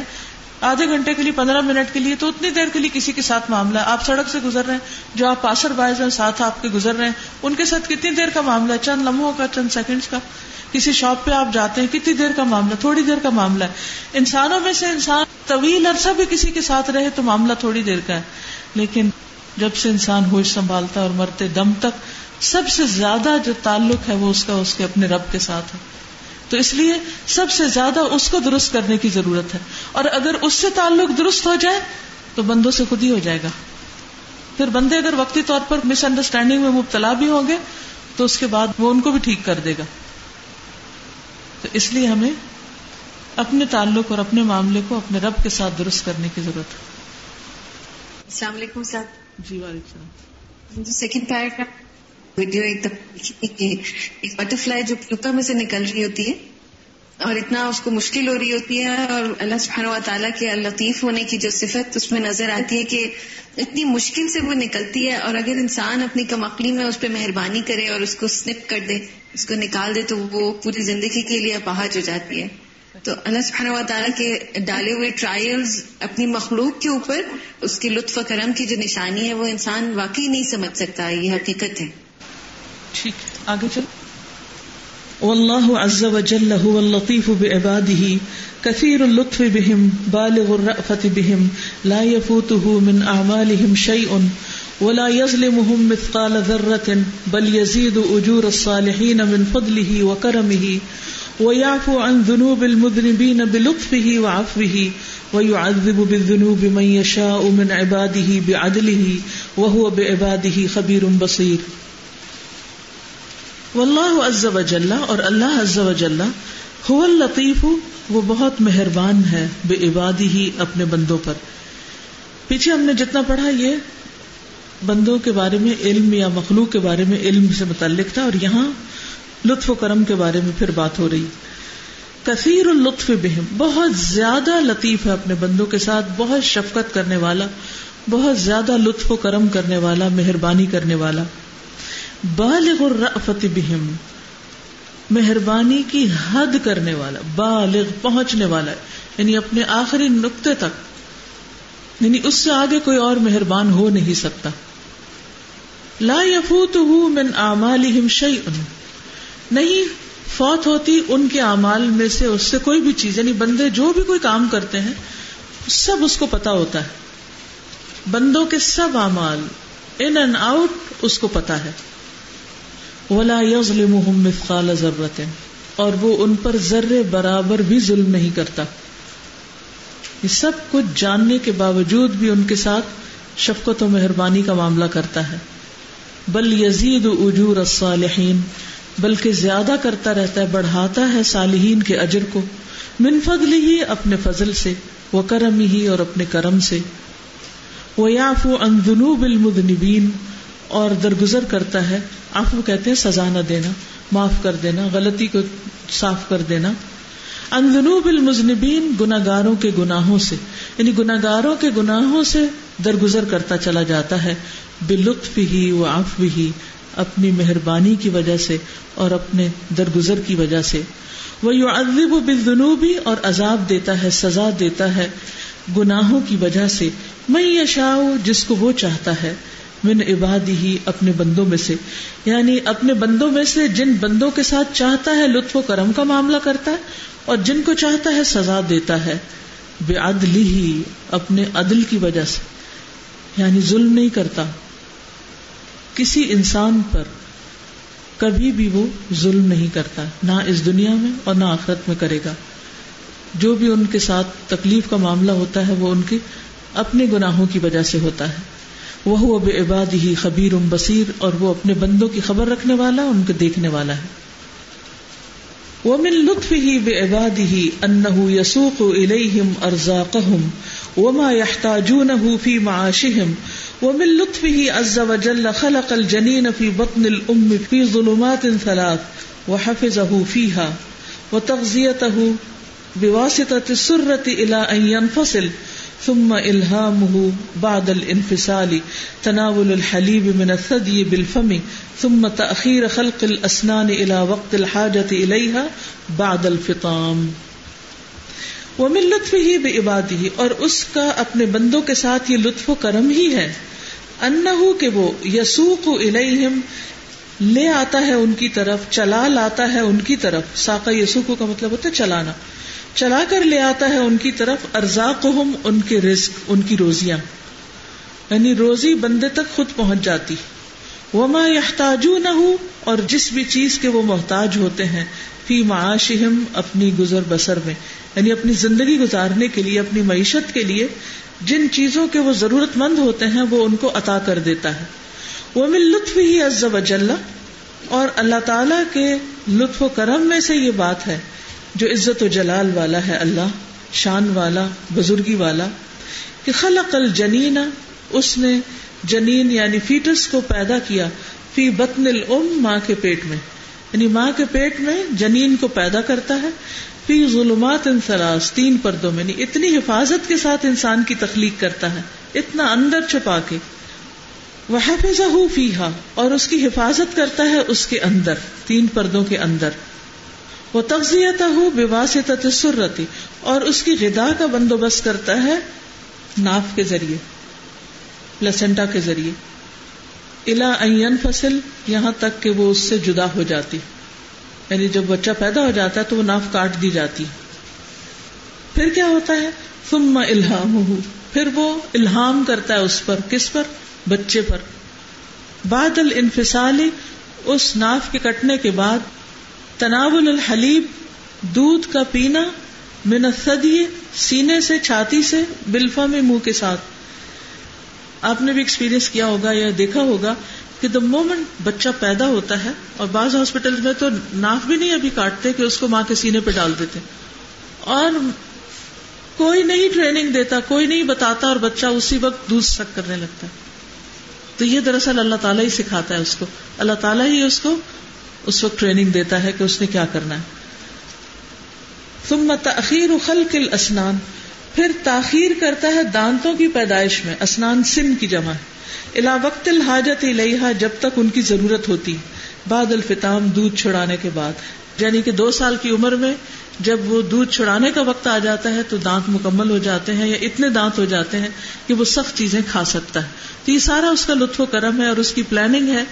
آدھے گھنٹے کے لیے، پندرہ منٹ کے لیے تو اتنی دیر کے لیے کسی کے ساتھ معاملہ ہے۔ آپ سڑک سے گزر رہے ہیں، جو آپ پاسر بائز ہیں، ساتھ آپ کے گزر رہے ہیں۔ ان کے ساتھ کتنی دیر کا معاملہ ہے؟ چند لمحوں کا، چند سیکنڈز کا۔ کسی شاپ پہ آپ جاتے ہیں، کتنی دیر کا معاملہ تھوڑی دیر کا معاملہ ہے۔ انسانوں میں سے انسان طویل عرصہ بھی کسی کے ساتھ رہے تو معاملہ تھوڑی دیر کا ہے۔ لیکن جب سے انسان ہوش سنبھالتا اور مرتے دم تک، سب سے زیادہ جو تعلق ہے وہ اس کا، اس کے اپنے رب کے ساتھ ہے۔ تو اس لیے سب سے زیادہ اس کو درست کرنے کی ضرورت ہے۔ اور اگر اس سے تعلق درست ہو جائے، تو بندوں سے خود ہی ہو جائے گا۔ پھر بندے اگر وقتی طور پر مس انڈرسٹینڈنگ میں مبتلا بھی ہوں گے، تو اس کے بعد وہ ان کو بھی ٹھیک کر دے گا۔ تو اس لیے ہمیں اپنے تعلق اور اپنے معاملے کو اپنے رب کے ساتھ درست کرنے کی ضرورت ہے۔ السلام علیکم، سر۔ جی وعلیکم السلام۔ سیکنڈ پیراگراف ویڈیو ایک دم ایک بٹر فلائی جو پلوکا میں سے نکل رہی ہوتی ہے اور اتنا اس کو مشکل ہو رہی ہوتی ہے اور اللہ سبحانہ و تعالیٰ کے لطیف ہونے کی جو صفت اس میں نظر آتی ہے کہ اتنی مشکل سے وہ نکلتی ہے اور اگر انسان اپنی کمکلی میں اس پہ مہربانی کرے اور اس کو سنپ کر دے، اس کو نکال دے تو وہ پوری زندگی کے لیے اپاہج ہو جاتی ہے۔ تو اللہ سبحانہ و تعالیٰ کے ڈالے ہوئے ٹرائلز اپنی مخلوق کے اوپر، اس کی لطف و کرم کی جو نشانی ہے، وہ انسان واقعی نہیں سمجھ سکتا، یہ حقیقت ہے۔ ٹھیک آگے چل واللہ عز وجل هو اللطیف بعباده كثير اللطف بهم بالغ الرأفة بهم لا يفوته من أعمالهم شيء ولا يظلمهم مثقال ذرة، بل يزيد أجور الصالحين من فضله وكرمه ويعفو عن ذنوب المذنبين بلطفه وعفوه ويعذب بالذنوب من يشاء من عباده بعدله وهو بعباده خبير بصير. واللہ عز وجل اور اللہ عز وجل هو اللطیف وہ بہت مہربان ہے بے عبادی ہی اپنے بندوں پر۔ پیچھے ہم نے جتنا پڑھا یہ بندوں کے بارے میں، علم یا مخلوق کے بارے میں، علم سے متعلق تھا اور یہاں لطف و کرم کے بارے میں پھر بات ہو رہی۔ کثیر الطف بہم، بہت زیادہ لطیف ہے اپنے بندوں کے ساتھ، بہت شفقت کرنے والا، بہت زیادہ لطف و کرم کرنے والا، مہربانی کرنے والا۔ بالغ الرأفت بہم، مہربانی کی حد کرنے والا، بالغ پہنچنے والا یعنی اپنے آخری نقطے تک یعنی اس سے آگے کوئی اور مہربان ہو نہیں سکتا۔ لا يفوته من اعمالهم شيء نہیں، فوت ہوتی ان کے اعمال میں سے اس سے کوئی بھی چیز یعنی بندے جو بھی کوئی کام کرتے ہیں، سب اس کو پتا ہوتا ہے۔ بندوں کے سب اعمال ان اینڈ آؤٹ اس کو پتا ہے۔ ولا يظلمهم مثقال ذره اور وہ ان پر ذرے برابر بھی ظلم نہیں کرتا۔ یہ سب کچھ جاننے کے باوجود بھی ان کے ساتھ شفقت و مہربانی کا معاملہ کرتا ہے۔ بل یزید اجور الصالحین بلکہ زیادہ کرتا رہتا ہے، بڑھاتا ہے صالحین کے اجر کو۔ من فضل ہی اپنے فضل سے وہ کرم ہی اور اپنے کرم سے۔ وہ یافو ان ذنوب المذنبین۔ اور درگزر کرتا ہے آفو کہتے ہیں، سزا نہ دینا، معاف کر دینا، غلطی کو صاف کر دینا۔ ان ذنوب المذنبین گناگاروں کے گناہوں سے۔ یعنی گناگاروں کے گناہوں سے درگزر کرتا چلا جاتا ہے۔ بلطف ہی و آف ہی اپنی مہربانی کی وجہ سے اور اپنے درگزر کی وجہ سے۔ وہ یو ادب و بالذنوبی اور عذاب دیتا ہے، سزا دیتا ہے گناہوں کی وجہ سے۔ میں یشاء، جس کو وہ چاہتا ہے۔ من عبادی ہی اپنے بندوں میں سے۔ یعنی اپنے بندوں میں سے جن بندوں کے ساتھ چاہتا ہے لطف و کرم کا معاملہ کرتا ہے اور جن کو چاہتا ہے سزا دیتا ہے۔ بے عدلی ہی اپنے عدل کی وجہ سے۔ یعنی ظلم نہیں کرتا۔ کسی انسان پر کبھی بھی وہ ظلم نہیں کرتا، نہ اس دنیا میں اور نہ آخرت میں کرے گا۔ جو بھی ان کے ساتھ تکلیف کا معاملہ ہوتا ہے، وہ ان کے اپنے گناہوں کی وجہ سے ہوتا ہے۔ وہ بے عباد ہی خبیر ام بصیر، اور وہ اپنے بندوں کی خبر رکھنے والا، ان کو دیکھنے والا ہے۔ وہ من لطف ہی بے عباد ہی انہ یسوق الیہم ارزاقہم وما يحتاجونه في معاشهم. ومن لطفه عز وجل خلق الجنين في بطن الأم في ظلمات ثلاث وحفظه فيها. وتغذيته بواسطة السرة إلى أن ينفصل. ثم الهامه بعد الانفصال. تناول الحليب من الثدي بالفم. ثم تأخير خلق الأسنان إلى وقت الحاجة إليها بعد الفطام. وہ من لطف ہی بے عبادی اور اس کا اپنے بندوں کے ساتھ یہ لطف و کرم ہی ہے۔ انہو کہ وہ یسوق الیہم، لے آتا ہے ان کی طرف، چلا لاتا ہے ان کی طرف۔ ساقا یسوق کا مطلب ہوتا ہے چلانا۔ چلا کر لے آتا ہے ان کی طرف ارزاق ان کے رزق، ان کی روزیاں۔ یعنی روزی بندے تک خود پہنچ جاتی۔ وہ ماں یحتاجو نہ ہو اور جس بھی چیز کے وہ محتاج ہوتے ہیں، فی معاشہم، اپنی گزر بسر میں۔ یعنی اپنی زندگی گزارنے کے لیے، اپنی معیشت کے لیے، جن چیزوں کے وہ ضرورت مند ہوتے ہیں، وہ ان کو عطا کر دیتا ہے۔ وہ من لطف ہی عز و اور اللہ تعالی کے لطف و کرم میں سے یہ بات ہے، جو عزت و جلال والا ہے اللہ، شان والا، بزرگی والا، کہ خلق الجنین، اس نے جنین یعنی فیٹس کو پیدا کیا فی بطن الام ماں کے پیٹ میں۔ یعنی ماں کے پیٹ میں جنین کو پیدا کرتا ہے فی ظلمات انسراس تین پردوں میں یعنی اتنی حفاظت کے ساتھ انسان کی تخلیق کرتا ہے، اتنا اندر چھپا کے۔ وہ حفظہ فیحا اور اس کی حفاظت کرتا ہے اس کے اندر، تین پردوں کے اندر۔ وہ تغزیت ہو بے سرتی اور اس کی غدا کا بندوبست کرتا ہے ناف کے ذریعے پلسنٹا کے ذریعے۔ الا این فصل یہاں تک کہ وہ اس سے جدا ہو جاتی۔ یعنی جب بچہ پیدا ہو جاتا ہے تو وہ ناف کاٹ دی جاتی پھر کیا ہوتا ہے؟ ثم الہام پھر وہ الہام کرتا ہے اس پر۔ کس پر؟ بچے پر۔ بعد الانفصال، اس ناف کے کٹنے کے بعد تناول الحلیب، دودھ کا پینا، من الثدی، سینے سے، چھاتی سے، بلفا میں، منہ کے ساتھ۔ آپ نے بھی ایکسپیرینس کیا ہوگا یا دیکھا ہوگا کہ دا مومنٹ بچہ پیدا ہوتا ہے اور بعض ہاسپٹل میں تو ناک بھی نہیں ابھی کاٹتے کہ اس کو ماں کے سینے پہ ڈال دیتے۔ اور کوئی نہیں ٹریننگ دیتا، کوئی نہیں بتاتا اور بچہ اسی وقت دودھ سک کرنے لگتا۔ ہے تو یہ دراصل اللہ تعالیٰ ہی سکھاتا ہے اس کو۔ اللہ تعالیٰ ہی اس کو اس وقت ٹریننگ دیتا ہے کہ اس نے کیا کرنا ہے۔ ثم تاخیر خلق الاسنان۔ پھر تاخیر کرتا ہے دانتوں کی پیدائش میں، اسنان سن کی جمع۔ الا وقت الحاجت الیہا جب تک ان کی ضرورت ہوتی۔ بعد الفتام دودھ چھڑانے کے بعد۔ یعنی کہ دو سال کی عمر میں جب وہ دودھ چھڑانے کا وقت آ جاتا ہے تو دانت مکمل ہو جاتے ہیں یا اتنے دانت ہو جاتے ہیں کہ وہ سخت چیزیں کھا سکتا ہے۔ تو یہ سارا اس کا لطف و کرم ہے اور اس کی پلاننگ ہے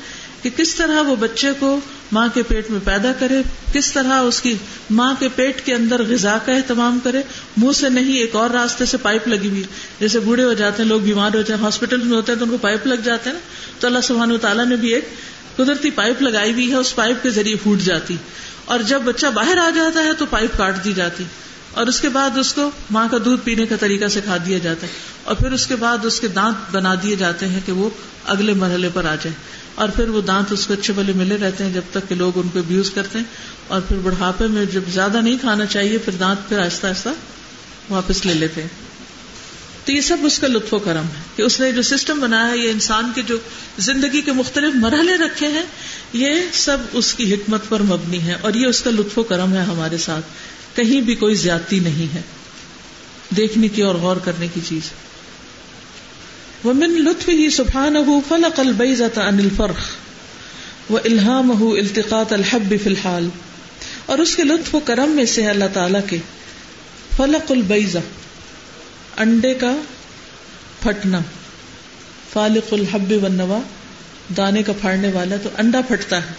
کہ کس طرح وہ بچے کو ماں کے پیٹ میں پیدا کرے، کس طرح اس کی ماں کے پیٹ کے اندر غذا کا اہتمام کرے، منہ سے نہیں ایک اور راستے سے پائپ لگی ہوئی جیسے بوڑھے ہو جاتے ہیں، لوگ بیمار ہو جاتے ہیں، ہاسپٹل میں ہوتے ہیں تو ان کو پائپ لگ جاتے ہیں نا۔ تو اللہ سبحانہ تعالیٰ نے بھی ایک قدرتی پائپ لگائی ہوئی ہے، اس پائپ کے ذریعے پھوٹ جاتی۔ اور جب بچہ باہر آ جاتا ہے تو پائپ کاٹ دی جاتی۔ اور اس کے بعد اس کو ماں کا دودھ پینے کا طریقہ سکھا دیا جاتا ہے۔ اور پھر اس کے بعد اس کے دانت بنا دیے جاتے ہیں کہ وہ اگلے مرحلے پر آ جائے۔ اور پھر وہ دانت اس کو اچھے بلے ملے رہتے ہیں جب تک کہ لوگ ان کو ابیوز کرتے ہیں اور پھر بڑھاپے میں جب زیادہ نہیں کھانا چاہیے پھر دانت پھر آہستہ آہستہ واپس لے لیتے ہیں۔ تو یہ سب اس کا لطف و کرم ہے کہ اس نے جو سسٹم بنایا ہے، یہ انسان کے جو زندگی کے مختلف مرحلے رکھے ہیں، یہ سب اس کی حکمت پر مبنی ہے اور یہ اس کا لطف و کرم ہے ہمارے ساتھ۔ کہیں بھی کوئی زیادتی نہیں ہے۔ دیکھنے کی اور غور کرنے کی چیز۔ وہ من لطف ہی سبحان فلق البیزت ان الفرخ وہ الحام التقاط الحب فی الحال اور اس کے لطف و کرم میں سے اللہ تعالی کے فلق البیزہ انڈے کا پھٹنا، فالق الحب ونوا دانے کا پھاڑنے والا تو انڈا پھٹتا ہے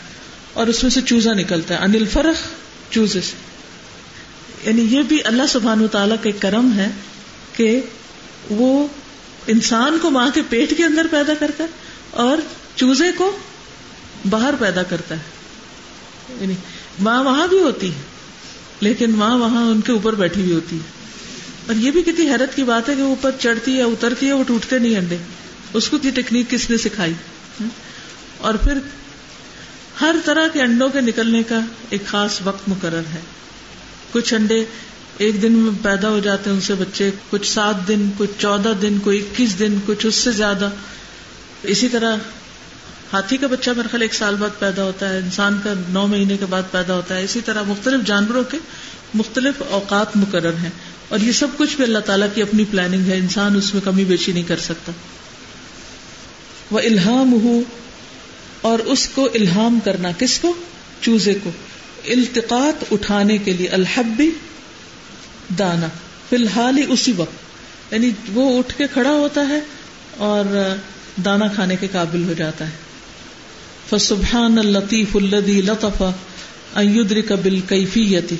اور اس میں سے چوزا نکلتا ہے انل فرخ چوزے سے۔ یعنی یہ بھی اللہ سبحان و تعالیٰ کا کرم ہے کہ وہ انسان کو ماں کے پیٹ کے اندر پیدا کرتا ہے اور چوزے کو باہر پیدا کرتا ہے۔ یعنی ماں وہاں بھی ہوتی ہے، لیکن ماں وہاں ان کے اوپر بیٹھی ہوئی ہوتی ہے۔ اور یہ بھی کتنی حیرت کی بات ہے کہ وہ اوپر چڑھتی ہے، اترتی ہے، وہ ٹوٹتے نہیں انڈے۔ اس کو ٹیکنیک کس نے سکھائی؟ ہاں؟ اور پھر ہر طرح کے انڈوں کے نکلنے کا ایک خاص وقت مقرر ہے۔ کچھ انڈے ایک دن میں پیدا ہو جاتے ہیں ان سے بچے، کچھ سات دن، کچھ چودہ دن، کوئی اکیس دن، کچھ اس سے زیادہ۔ اسی طرح ہاتھی کا بچہ میرے خیال ایک سال بعد پیدا ہوتا ہے، انسان کا نو مہینے کے بعد پیدا ہوتا ہے۔ اسی طرح مختلف جانوروں کے مختلف اوقات مقرر ہیں۔ اور یہ سب کچھ بھی اللہ تعالیٰ کی اپنی پلاننگ ہے، انسان اس میں کمی بیشی نہیں کر سکتا۔ وہ الہام ہو، اور اس کو الہام کرنا، کس کو؟ چوزے کو۔ التقاط اٹھانے کے لیے الحبی دانا۔ فی الحال ہی اسی وقت۔ یعنی وہ اٹھ کے کھڑا ہوتا ہے اور دانا کھانے کے قابل ہو جاتا ہے۔ فسبحان الطیف الدی لطف ایدر ایدرک بالکیفیتی۔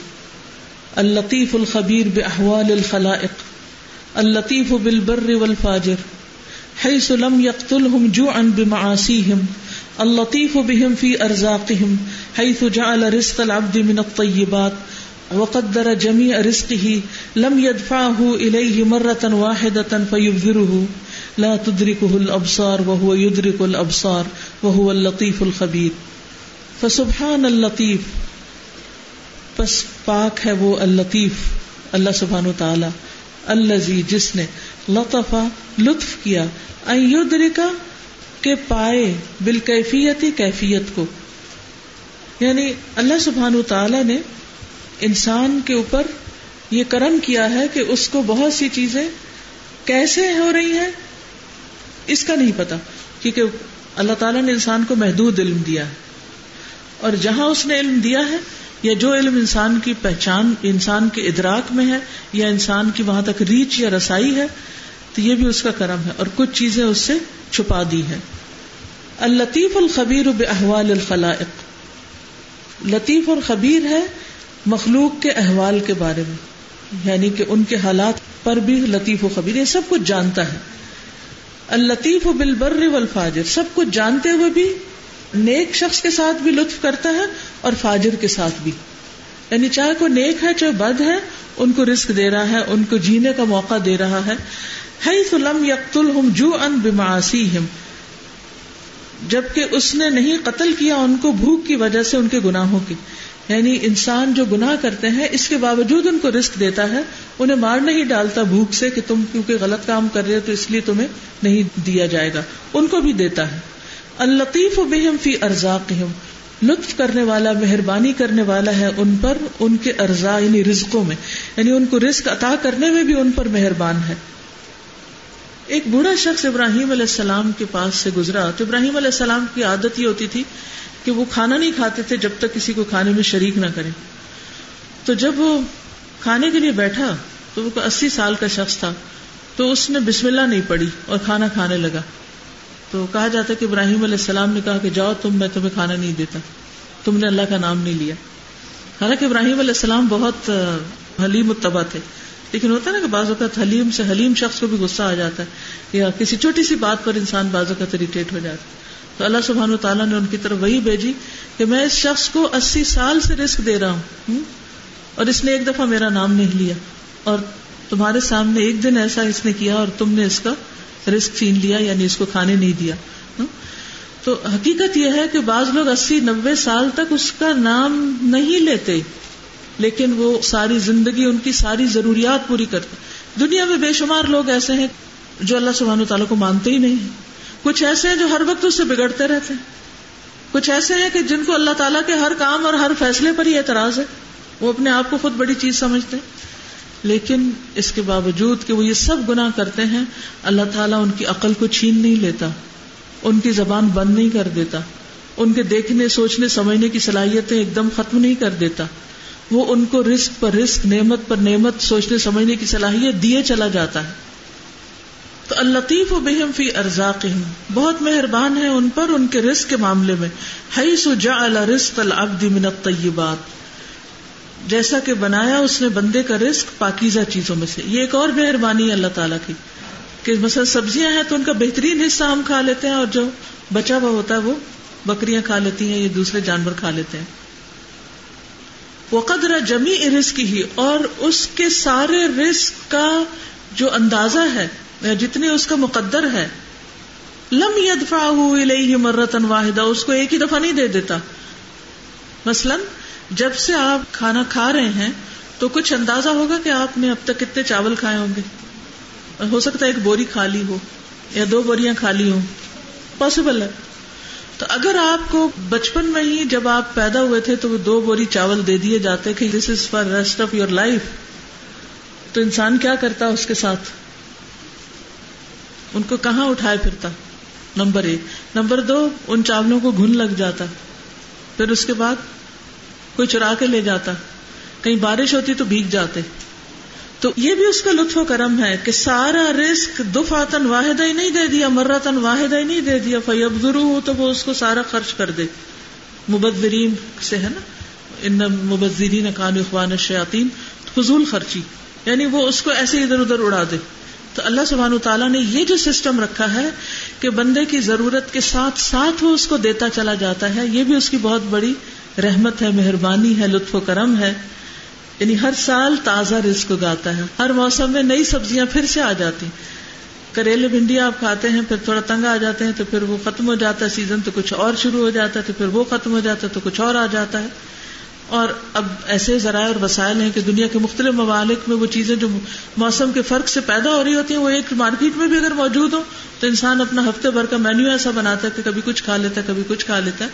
الطیف الخبیر بأحوال الخلائق۔ الطیف بالبر والفاجر۔ حيث لم يقتلهم جوعا بمعاصيهم اللطيف بهم في أرزاقهم حيث جعل رزق العبد من الطيبات وقدر جميع رزقه لم يدفعه إليه مرة واحدة فيبذره. لا تدركه الأبصار وهو يدرك الأبصار وهو اللطيف الخبير. فسبحان اللطيف. پس پاک ہے وہ اللطیف. اللہ سبحانہ وتعالی. الذي جس نے لطفا لطف کیا. ایدرکا کہ پائے بالکیفیتی کیفیت کو. یعنی اللہ سبحان و تعالی نے انسان کے اوپر یہ کرم کیا ہے کہ اس کو بہت سی چیزیں کیسے ہو رہی ہیں؟ اس کا نہیں پتا، کیونکہ اللہ تعالیٰ نے انسان کو محدود علم دیا ہے۔ اور جہاں اس نے علم دیا ہے، یا جو علم انسان کی پہچان، انسان کے ادراک میں ہے، یا انسان کی وہاں تک ریچ یا رسائی ہے، تو یہ بھی اس کا کرم ہے۔ اور کچھ چیزیں اس سے چھپا دی ہے الطیف الخبیر احوال الخلائق۔ لطیف اور خبیر ہے مخلوق کے احوال کے بارے میں یعنی کہ ان کے حالات پر بھی لطیف و خبیر، یہ سب کچھ جانتا ہے۔ الطیف و بالبر والفاجر، سب کچھ جانتے ہوئے بھی نیک شخص کے ساتھ بھی لطف کرتا ہے اور فاجر کے ساتھ بھی۔ یعنی چاہے کوئی نیک ہے، چاہے بد ہے، ان کو رسک دے رہا ہے، ان کو جینے کا موقع دے رہا ہے۔ لم یقتل ہم جو ان بماسی جبکہ اس نے نہیں قتل کیا ان کو بھوک کی وجہ سے ان کے گناہوں کی۔ یعنی انسان جو گناہ کرتے ہیں، اس کے باوجود ان کو رسک دیتا ہے، انہیں مار نہیں ڈالتا بھوک سے کہ تم کیونکہ غلط کام کر رہے ہو تو اس لیے تمہیں نہیں دیا جائے گا۔ ان کو بھی دیتا ہے۔ الطیف و بہم فی ارزاق لطف کرنے والا، مہربانی کرنے والا ہے ان پر، ان کے ارزا یعنی رزقوں میں۔ یعنی ان کو رزق عطا کرنے میں بھی ان پر مہربان ہے۔ ایک بوڑھا شخص ابراہیم علیہ السلام کے پاس سے گزرا تو ابراہیم علیہ السلام کی عادت یہ ہوتی تھی کہ وہ کھانا نہیں کھاتے تھے جب تک کسی کو کھانے میں شریک نہ کرے۔ تو جب وہ کھانے کے لیے بیٹھا تو وہ اسی سال کا شخص تھا تو اس نے بسم اللہ نہیں پڑی اور کھانا کھانے لگا۔ تو کہا جاتا کہ ابراہیم علیہ السلام نے کہا کہ جاؤ تم، میں تمہیں کھانا نہیں دیتا۔ تم نے اللہ کا نام نہیں لیا۔ حالانکہ ابراہیم علیہ السلام بہت حلیم اتبا تھے۔ لیکن ہوتا ہے نا کہ بعض اوقات حلیم سے حلیم شخص کو بھی غصہ آ جاتا ہے یا کسی چھوٹی سی بات پر انسان بعض اوقات اریٹیٹ ہو جاتا ہے۔ تو اللہ سبحان و تعالیٰ نے ان کی طرف وہی بھیجی کہ میں اس شخص کو اسی سال سے رسک دے رہا ہوں اور اس نے ایک دفعہ میرا نام نہیں لیا۔ اور تمہارے سامنے ایک دن ایسا اس نے کیا اور تم نے اس کا رسک چھین لیا یعنی اس کو کھانے نہیں دیا۔ تو حقیقت یہ ہے کہ بعض لوگ اسی نبے سال تک اس کا نام نہیں لیتے۔ لیکن وہ ساری زندگی ان کی ساری ضروریات پوری کرتے دنیا میں بے شمار لوگ ایسے ہیں جو اللہ سبحانہ و تعالیٰ کو مانتے ہی نہیں کچھ ایسے ہیں جو ہر وقت اس سے بگڑتے رہتے ہیں۔ کچھ ایسے ہیں کہ جن کو اللہ تعالیٰ کے ہر کام اور ہر فیصلے پر ہی اعتراض ہے۔ وہ اپنے آپ کو خود بڑی چیز سمجھتے ہیں۔ لیکن اس کے باوجود کہ وہ یہ سب گنا کرتے ہیں، اللہ تعالیٰ ان کی عقل کو چھین نہیں لیتا۔ ان کی زبان بند نہیں کر دیتا۔ ان کے دیکھنے، سوچنے، سمجھنے کی صلاحیتیں ایک دم ختم نہیں کر دیتا۔ وہ ان کو رسک پر رسک نعمت پر نعمت، سوچنے، سمجھنے کی صلاحیت دیے چلا جاتا ہے۔ تو اللطیف و بہم فی ارزاق بہت مہربان ہے ان پر ان کے رسک کے معاملے میں۔ ہئی سو جا رسک العبد من الطیبات، جیسا کہ بنایا اس نے بندے کا رسک پاکیزہ چیزوں میں سے۔ یہ ایک اور مہربانی ہے اللہ تعالیٰ کی، کہ مثلا سبزیاں ہیں تو ان کا بہترین حصہ ہم کھا لیتے ہیں اور جو بچا ہوا ہوتا ہے وہ بکریاں کھا لیتی ہیں یا دوسرے جانور کھا لیتے ہیں۔ وہ قدر جمی رسک ہی، اور اس کے سارے رسک کا جو اندازہ ہے، یا جتنے اس کا مقدر ہے، لم یدفا مرتن واحدہ، اس کو ایک ہی دفعہ نہیں دے دیتا۔ مثلاً، جب سے آپ کھانا کھا رہے ہیں، تو کچھ اندازہ ہوگا کہ آپ نے اب تک کتنے چاول کھائے ہوں گے۔ ہو سکتا ہے ایک بوری خالی ہو، یا دو بوریاں خالی ہوں۔ پاسبل ہے۔ تو اگر آپ کو بچپن میں ہی جب آپ پیدا ہوئے تھے تو وہ دو بوری چاول دے دیے جاتے کہ this is for rest of your life تو انسان کیا کرتا اس کے ساتھ؟ ان کو کہاں اٹھائے پھرتا؟ نمبر ایک. نمبر دو، ان چاولوں کو گھن لگ جاتا. پھر اس کے بعد کوئی چرا کے لے جاتا. کہیں بارش ہوتی تو بھیگ جاتے. تو یہ بھی اس کا لطف و کرم ہے کہ سارا رسک دفاتن واحد ہی نہیں دے دیا مرتن واحد ہی نہیں دے دیا۔ فیب ضرو ہو تو وہ اس کو سارا خرچ کر دے۔ مبذرین سے ہے نا؟ ان مبذرین کان اخوان شیاطین فضول خرچی۔ یعنی وہ اس کو ایسے ادھر ادھر اڑا دے۔ تو اللہ سبحانہ تعالیٰ نے یہ جو سسٹم رکھا ہے کہ بندے کی ضرورت کے ساتھ ساتھ وہ اس کو دیتا چلا جاتا ہے، یہ بھی اس کی بہت بڑی رحمت ہے، مہربانی ہے، لطف و کرم ہے۔ یعنی ہر سال تازہ رزق اگاتا ہے۔ ہر موسم میں نئی سبزیاں پھر سے آ جاتی۔ کریلے بھنڈی آپ کھاتے ہیں، پھر تھوڑا تنگ آ جاتے ہیں تو پھر وہ ختم ہو جاتا ہے۔ سیزن تو کچھ اور شروع ہو جاتا ہے تو پھر وہ ختم ہو جاتا ہے تو کچھ اور آ جاتا ہے۔ اور اب ایسے ذرائع اور وسائل ہیں کہ دنیا کے مختلف ممالک میں وہ چیزیں جو موسم کے فرق سے پیدا ہو رہی ہوتی ہیں، وہ ایک مارکیٹ میں بھی اگر موجود ہو تو انسان اپنا ہفتے بھر کا مینیو ایسا بناتا ہے کہ کبھی کچھ کھا لیتا ہے، کبھی کچھ کھا لیتا ہے۔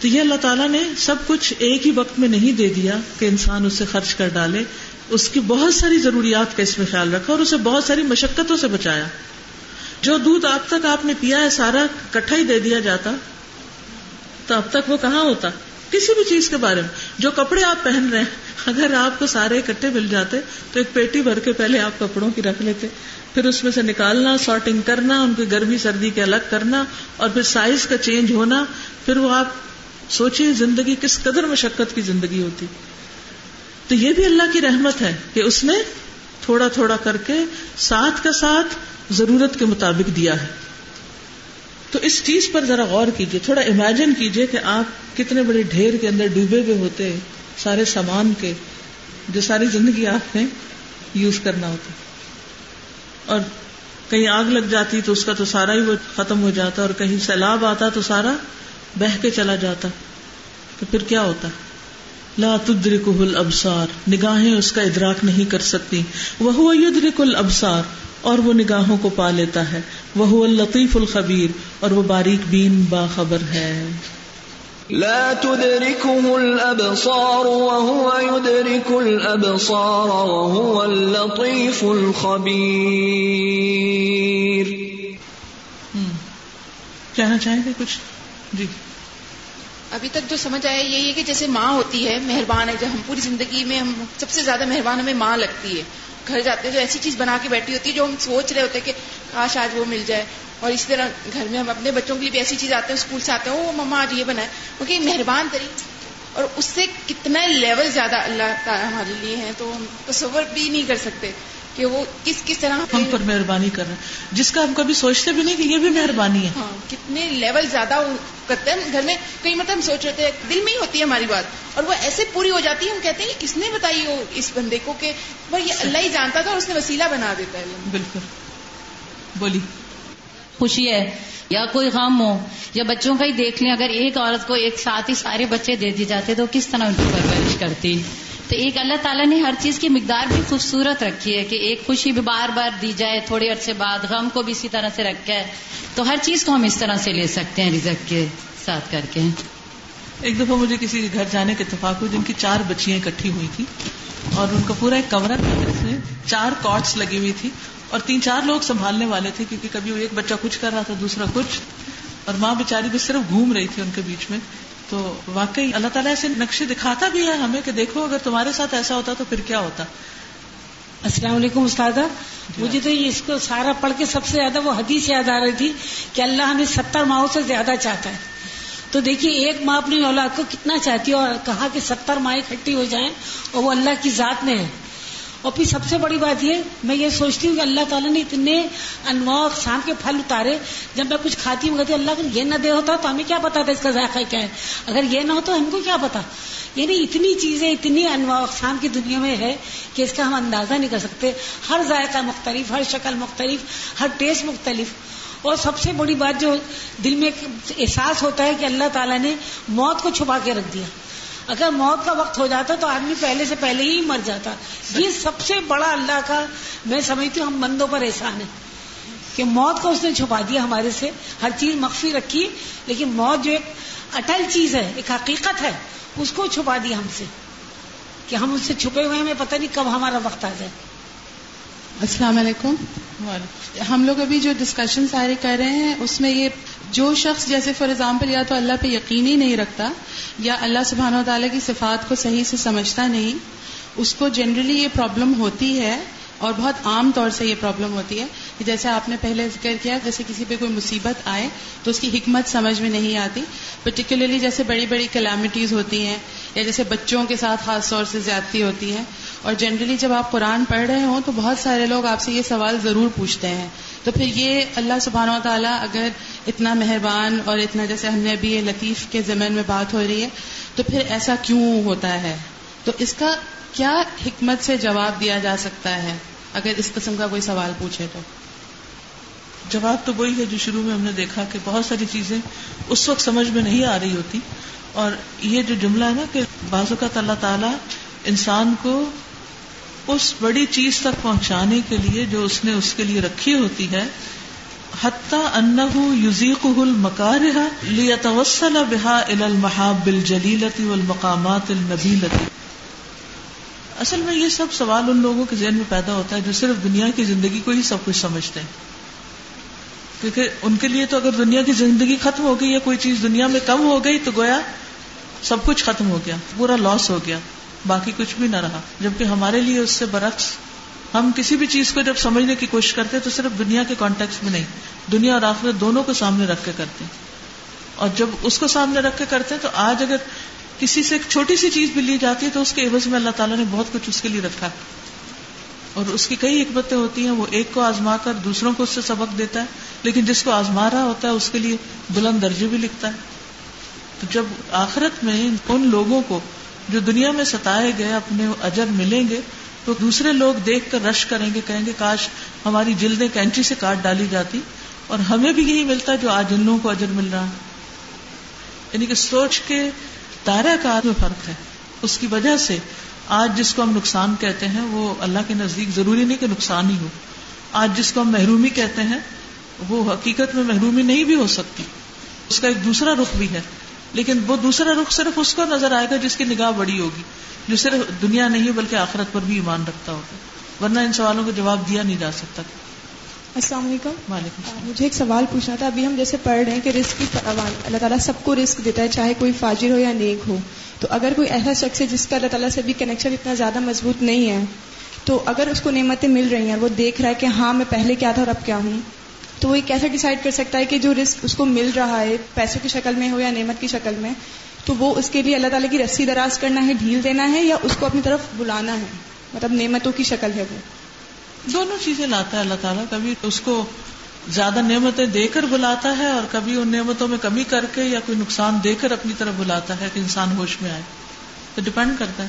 تو یہ اللہ تعالیٰ نے سب کچھ ایک ہی وقت میں نہیں دے دیا کہ انسان اسے خرچ کر ڈالے، اس کی بہت ساری ضروریات کا اس میں خیال رکھا اور اسے بہت ساری مشقتوں سے بچایا۔ جو دودھ اب تک آپ نے پیا ہے، سارا کٹھا ہی دے دیا جاتا، تو اب تک وہ کہاں ہوتا؟ کسی بھی چیز کے بارے میں۔ جو کپڑے آپ پہن رہے ہیں، اگر آپ کو سارے اکٹھے مل جاتے، تو ایک پیٹی بھر کے پہلے آپ کپڑوں کی رکھ لیتے۔ پھر اس میں سے نکالنا، سارٹنگ کرنا، ان کی گرمی سردی کے الگ کرنا اور پھر سائز کا چینج ہونا۔ پھر وہ آپ سوچیے زندگی کس قدر مشقت کی زندگی ہوتی۔ تو یہ بھی اللہ کی رحمت ہے کہ اس نے تھوڑا تھوڑا کر کے ساتھ کا ساتھ ضرورت کے مطابق دیا ہے۔ تو اس چیز پر ذرا غور کیجیے تھوڑا امیجن کیجیے کہ آپ کتنے بڑے ڈھیر کے اندر ڈوبے ہوئے ہوتے، سارے سامان کے جو ساری زندگی آپ نے یوز کرنا ہوتا۔ اور کہیں آگ لگ جاتی تو اس کا تو سارا ہی وہ ختم ہو جاتا، اور کہیں سیلاب آتا تو سارا بہ کے چلا جاتا تو پھر کیا ہوتا؟ لا تدرکہ الابصار نگاہیں اس کا ادراک نہیں کر سکتی۔ وہ یدرک الابصار اور وہ نگاہوں کو پا لیتا ہے۔ وہ اللطیف الخبیر اور وہ باریک بین باخبر ہے۔ لا تدركه الابصار وهو يدرك الابصار وهو اللطيف الخبير کہنا چاہیں گے کچھ؟ جی۔ ابھی تک جو سمجھ آیا یہی ہے کہ جیسے ماں ہوتی ہے، مہربان ہے، جب ہم پوری زندگی میں ہم سب سے زیادہ مہربان ہمیں ماں لگتی ہے۔ گھر جاتے ہیں جو ایسی چیز بنا کے بیٹھی ہوتی ہے جو ہم سوچ رہے ہوتے ہیں کہ کاش آج وہ مل جائے۔ اور اسی طرح گھر میں ہم اپنے بچوں کے لیے بھی ایسی چیز آتے ہیں، اسکول سے آتے ہیں وہ مما آج یہ بنا ہے۔ کیونکہ مہربان طریقے اور اس سے کتنا لیول زیادہ اللہ تعالیٰ ہمارے لیے ہیں تو ہم تصور بھی نہیں کر سکتے۔ کہ وہ کس کس طرح ہم پر مہربانی کر رہے ہیں۔ جس کا ہم کبھی سوچتے بھی نہیں کہ یہ بھی مہربانی ہے۔ ہاں کتنے لیول زیادہ کرتے ہیں۔ گھر میں کئی مطلب ہم سوچ رہے تھے دل میں ہی ہوتی ہے ہماری بات۔ اور وہ ایسے پوری ہو جاتی ہے ہم کہتے ہیں کہ کس نے بتائی ہو اس بندے کو کہ وہ یہ اللہ ہی جانتا تھا اور اس نے وسیلہ بنا دیتا ہے۔ بالکل۔ بولی خوشی ہے یا کوئی غم ہو یا بچوں کا ہی دیکھ لیں اگر ایک عورت کو ایک ساتھ ہی سارے بچے دے دی جاتے تو کس طرح ان کی پرورش کرتی؟ تو ایک اللہ تعالیٰ نے ہر چیز کی مقدار بھی خوبصورت رکھی ہے کہ ایک خوشی بھی بار بار دی جائے، تھوڑے عرصے بعد غم کو بھی اسی طرح سے رکھا ہے۔ تو ہر چیز کو ہم اس طرح سے لے سکتے ہیں رزق کے ساتھ کر کے۔ ایک دفعہ مجھے کسی کے گھر جانے کے اتفاق ہوئی جن کی چار بچیاں اکٹھی ہوئی تھی اور ان کا پورا ایک کمرہ تھا جس میں چار کاٹس لگی ہوئی تھی اور تین چار لوگ سنبھالنے والے تھے کیونکہ کبھی وہ ایک بچہ کچھ کر رہا تھا، دوسرا کچھ۔ اور ماں بےچاری بھی صرف گھوم رہی تھی ان کے بیچ میں۔ تو واقعی اللہ تعالیٰ ایسے نقشے دکھاتا بھی ہے ہمیں کہ دیکھو اگر تمہارے ساتھ ایسا ہوتا تو پھر کیا ہوتا۔ السلام علیکم استاد مجھے تو اس کو سارا پڑھ کے سب سے زیادہ وہ حدیث یاد آ رہی تھی کہ اللہ ہمیں ستر ماہوں سے زیادہ چاہتا ہے۔ تو دیکھیے ایک ماں اپنی اولاد کو کتنا چاہتی ہے اور کہا کہ ستر ماہ اکٹھی ہو جائیں اور وہ اللہ کی ذات میں ہے۔ اور پھر سب سے بڑی بات یہ، میں یہ سوچتی ہوں کہ اللہ تعالیٰ نے اتنے انواع اقسام کے پھل اتارے، جب میں کچھ کھاتی ہوں، کہتی اللہ اگر یہ نہ دے ہوتا تو ہمیں کیا پتا تھا اس کا ذائقہ کیا ہے؟ اگر یہ نہ ہو تو ہم کو کیا پتا؟ یعنی اتنی چیزیں، اتنی انواع اقسام کی دنیا میں ہے کہ اس کا ہم اندازہ نہیں کر سکتے۔ ہر ذائقہ مختلف، ہر شکل مختلف، ہر ٹیسٹ مختلف۔ اور سب سے بڑی بات جو دل میں احساس ہوتا ہے کہ اللہ تعالیٰ نے موت کو چھپا کے رکھ دیا۔ اگر موت کا وقت ہو جاتا تو آدمی پہلے سے پہلے ہی مر جاتا۔ یہ سب سے بڑا اللہ کا میں سمجھتی ہوں ہم بندوں پر احسان ہے کہ موت کو اس نے چھپا دیا ہمارے سے۔ ہر چیز مخفی رکھی، لیکن موت جو ایک اٹل چیز ہے، ایک حقیقت ہے، اس کو چھپا دیا ہم سے۔ کہ ہم اس سے چھپے ہوئے ہمیں پتہ نہیں کب ہمارا وقت آ جائے۔ السلام علیکم۔ ہم لوگ ابھی جو ڈسکشن سارے کر رہے ہیں، اس میں یہ جو شخص جیسے فار ایگزامپل یا تو اللہ پہ یقین ہی نہیں رکھتا یا اللہ سبحانہ و تعالیٰ کی صفات کو صحیح سے سمجھتا نہیں، اس کو جنرلی یہ پرابلم ہوتی ہے اور بہت عام طور سے یہ پرابلم ہوتی ہے۔ کہ جیسے آپ نے پہلے ذکر کیا، جیسے کسی پہ کوئی مصیبت آئے تو اس کی حکمت سمجھ میں نہیں آتی۔ پرٹیکولرلی جیسے بڑی بڑی کلیمٹیز ہوتی ہیں یا جیسے بچوں کے ساتھ خاص طور سے زیادتی ہوتی ہے۔ اور جنرلی جب آپ قرآن پڑھ رہے ہوں تو بہت سارے لوگ آپ سے یہ سوال ضرور پوچھتے ہیں۔ تو پھر یہ اللہ سبحانہ و تعالیٰ اگر اتنا مہربان اور اتنا جیسے ہم نے ابھی یہ لطیف کے زمین میں بات ہو رہی ہے، تو پھر ایسا کیوں ہوتا ہے؟ تو اس کا کیا حکمت سے جواب دیا جا سکتا ہے؟ اگر اس قسم کا کوئی سوال پوچھے تو۔ جواب تو وہی ہے جو شروع میں ہم نے دیکھا کہ بہت ساری چیزیں اس وقت سمجھ میں نہیں آ رہی ہوتی۔ اور یہ جو جملہ ہے نا کہ بعض اوقات اللہ تعالیٰ انسان کو اس بڑی چیز تک پہنچانے کے لیے جو اس نے اس کے لیے رکھی ہوتی ہے، حتیٰ انہ یوزیق المکارہ لیتوسل بہا المحاب الجلیلتی والمقامات النبیلتی اصل میں یہ سب سوال ان لوگوں کے ذہن میں پیدا ہوتا ہے جو صرف دنیا کی زندگی کو ہی سب کچھ سمجھتے ہیں۔ کیونکہ ان کے لیے تو اگر دنیا کی زندگی ختم ہو گئی یا کوئی چیز دنیا میں کم ہو گئی تو گویا سب کچھ ختم ہو گیا، پورا لاس ہو گیا۔ باقی کچھ بھی نہ رہا۔ جبکہ ہمارے لیے اس سے برعکس ہم کسی بھی چیز کو جب سمجھنے کی کوشش کرتے تو صرف دنیا کے کانٹیکس میں نہیں، دنیا اور آخرت دونوں کو سامنے رکھ کے کرتے ہیں۔ اور جب اس کو سامنے رکھ کے کرتے ہیں تو آج اگر کسی سے ایک چھوٹی سی چیز بھی لی جاتی ہے تو اس کے عوض میں اللہ تعالیٰ نے بہت کچھ اس کے لیے رکھا۔ اور اس کی کئی حکمتیں ہوتی ہیں، وہ ایک کو آزما کر دوسروں کو اس سے سبق دیتا ہے، لیکن جس کو آزما رہا ہوتا ہے اس کے لیے بلند درجے بھی لکھتا ہے۔ تو جب آخرت میں ان لوگوں کو جو دنیا میں ستائے گئے اپنے اجر ملیں گے، تو دوسرے لوگ دیکھ کر رش کریں گے، کہیں گے، کاش ہماری جلدیں کینچی سے کاٹ ڈالی جاتی اور ہمیں بھی یہی ملتا جو آج ان لوگوں کو اجر مل رہا یعنی کہ سوچ کے دائرہ کار میں فرق ہے۔ اس کی وجہ سے آج جس کو ہم نقصان کہتے ہیں، وہ اللہ کے نزدیک ضروری نہیں کہ نقصان ہی ہو۔ آج جس کو ہم محرومی کہتے ہیں، وہ حقیقت میں محرومی نہیں بھی ہو سکتی۔ اس کا ایک دوسرا رخ بھی ہے۔ لیکن وہ دوسرا رخ صرف اس کو نظر آئے گا جس کی نگاہ بڑی ہوگی جو صرف دنیا نہیں بلکہ آخرت پر بھی ایمان رکھتا ہوگا۔ ورنہ ان سوالوں کا جواب دیا نہیں جا سکتا۔ السلام علیکم۔ وعلیکم مجھے ایک سوال پوچھنا تھا۔ ابھی ہم جیسے پڑھ رہے ہیں کہ رسک کی اللہ تعالیٰ سب کو رسک دیتا ہے چاہے کوئی فاجر ہو یا نیک ہو۔ تو اگر کوئی ایسا شخص ہے جس کا اللہ تعالیٰ سے بھی کنیکشن اتنا زیادہ مضبوط نہیں ہے تو اگر اس کو نعمتیں مل رہی ہیں وہ دیکھ رہا ہے کہ ہاں میں پہلے کیا تھا اور اب کیا ہوں؟ تو وہ کیسے ڈیسائڈ کر سکتا ہے کہ جو رسک اس کو مل رہا ہے، پیسوں کی شکل میں ہو یا نعمت کی شکل میں، تو وہ اس کے لیے اللہ تعالیٰ کی رسی دراز کرنا ہے، ڈھیل دینا ہے یا اس کو اپنی طرف بلانا ہے؟ مطلب نعمتوں کی شکل ہے وہ۔ دونوں چیزیں لاتا ہے اللہ تعالیٰ۔ کبھی اس کو زیادہ نعمتیں دے کر بلاتا ہے اور کبھی ان نعمتوں میں کمی کر کے یا کوئی نقصان دے کر اپنی طرف بلاتا ہے کہ انسان ہوش میں آئے۔ تو ڈپینڈ کرتا ہے۔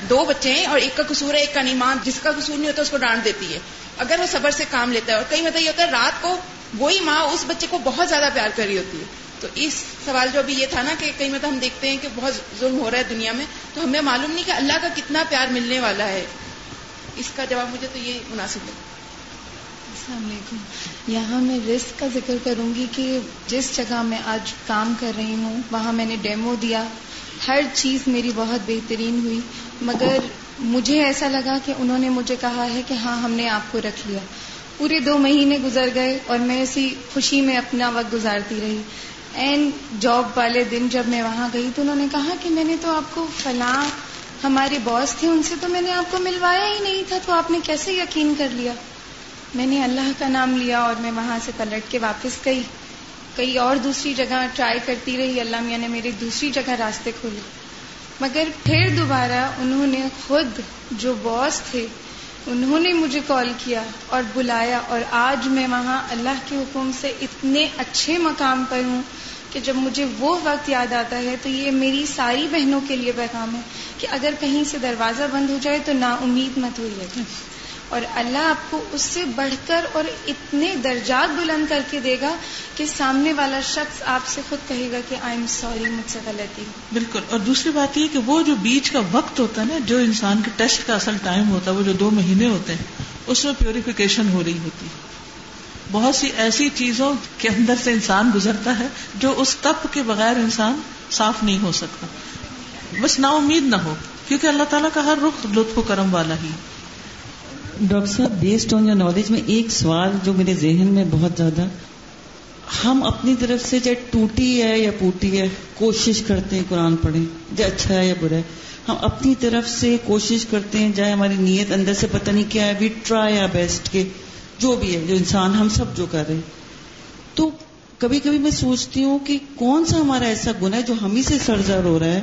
دو بچے ہیں اور ایک کا قصور ہے، ایک کا نہیں۔ ماں جس کا قصور نہیں ہوتا، اس کو ڈانٹ دیتی ہے۔ اگر وہ صبر سے کام لیتا ہے اور کئی مطلب یہ ہوتا ہے، رات کو وہی ماں اس بچے کو بہت زیادہ پیار کر رہی ہوتی ہے۔ تو اس سوال جو ابھی یہ تھا نا کہ کئی مطلب ہم دیکھتے ہیں کہ بہت ظلم ہو رہا ہے دنیا میں، تو ہمیں معلوم نہیں کہ اللہ کا کتنا پیار ملنے والا ہے۔ اس کا جواب مجھے تو یہ مناسب ہے السلام علیکم۔ یہاں میں رسک کا ذکر کروں گی کہ جس جگہ میں آج کام کر رہی ہوں، وہاں میں نے ڈیمو دیا۔ ہر چیز میری بہت بہترین ہوئی، مگر مجھے ایسا لگا کہ انہوں نے مجھے کہا ہے کہ ہاں ہم نے آپ کو رکھ لیا۔ پورے دو مہینے گزر گئے اور میں اسی خوشی میں اپنا وقت گزارتی رہی۔ اینڈ جاب والے دن جب میں وہاں گئی تو انہوں نے کہا کہ میں نے تو آپ کو فلاں ہمارے باس تھے، ان سے تو میں نے آپ کو ملوایا ہی نہیں تھا، تو آپ نے کیسے یقین کر لیا؟ میں نے اللہ کا نام لیا اور میں وہاں سے پلٹ کے واپس گئی۔ کئی اور دوسری جگہ ٹرائی کرتی رہی، اللہ میاں نے میری دوسری جگہ راستے کھولے۔ مگر پھر دوبارہ انہوں نے خود جو باس تھے، انہوں نے مجھے کال کیا اور بلایا اور آج میں وہاں اللہ کے حکم سے اتنے اچھے مقام پر ہوں کہ جب مجھے وہ وقت یاد آتا ہے تو یہ میری ساری بہنوں کے لیے پیغام ہے کہ اگر کہیں سے دروازہ بند ہو جائے تو نا امید مت ہوئی ہے اور اللہ آپ کو اس سے بڑھ کر اور اتنے درجات بلند کر کے دے گا کہ سامنے والا شخص آپ سے خود کہے گا کہ آئی ایم سوری مجھ سے غلطی بالکل۔ اور دوسری بات یہ کہ وہ جو بیچ کا وقت ہوتا ہے نا، جو انسان کے ٹیسٹ کا اصل ٹائم ہوتا ہے، وہ جو دو مہینے ہوتے ہیں، اس میں پیوریفیکیشن ہو رہی ہوتی بہت سی ایسی چیزوں کے اندر سے انسان گزرتا ہے جو اس تپ کے بغیر انسان صاف نہیں ہو سکتا۔ بس نا امید نہ ہو، کیونکہ اللہ تعالیٰ کا ہر رخ لطف و کرم والا ہی ڈاکٹر صاحب بیسڈ آن یور نالج میں ایک سوال جو میرے ذہن میں بہت زیادہ، ہم اپنی طرف سے چاہے ٹوٹی ہے یا پوٹی ہے، کوشش کرتے ہیں قرآن پڑھیں، چاہے اچھا ہے یا برا ہے، ہم اپنی طرف سے کوشش کرتے ہیں چاہے ہماری نیت اندر سے پتہ نہیں کیا ہے وی ٹرائی یا بیسٹ کے، جو بھی ہے، جو انسان ہم سب جو کر رہے ہیں. تو کبھی کبھی میں سوچتی ہوں کہ کون سا ہمارا ایسا گنا ہے جو ہم ہی سے سرزر ہو رہا ہے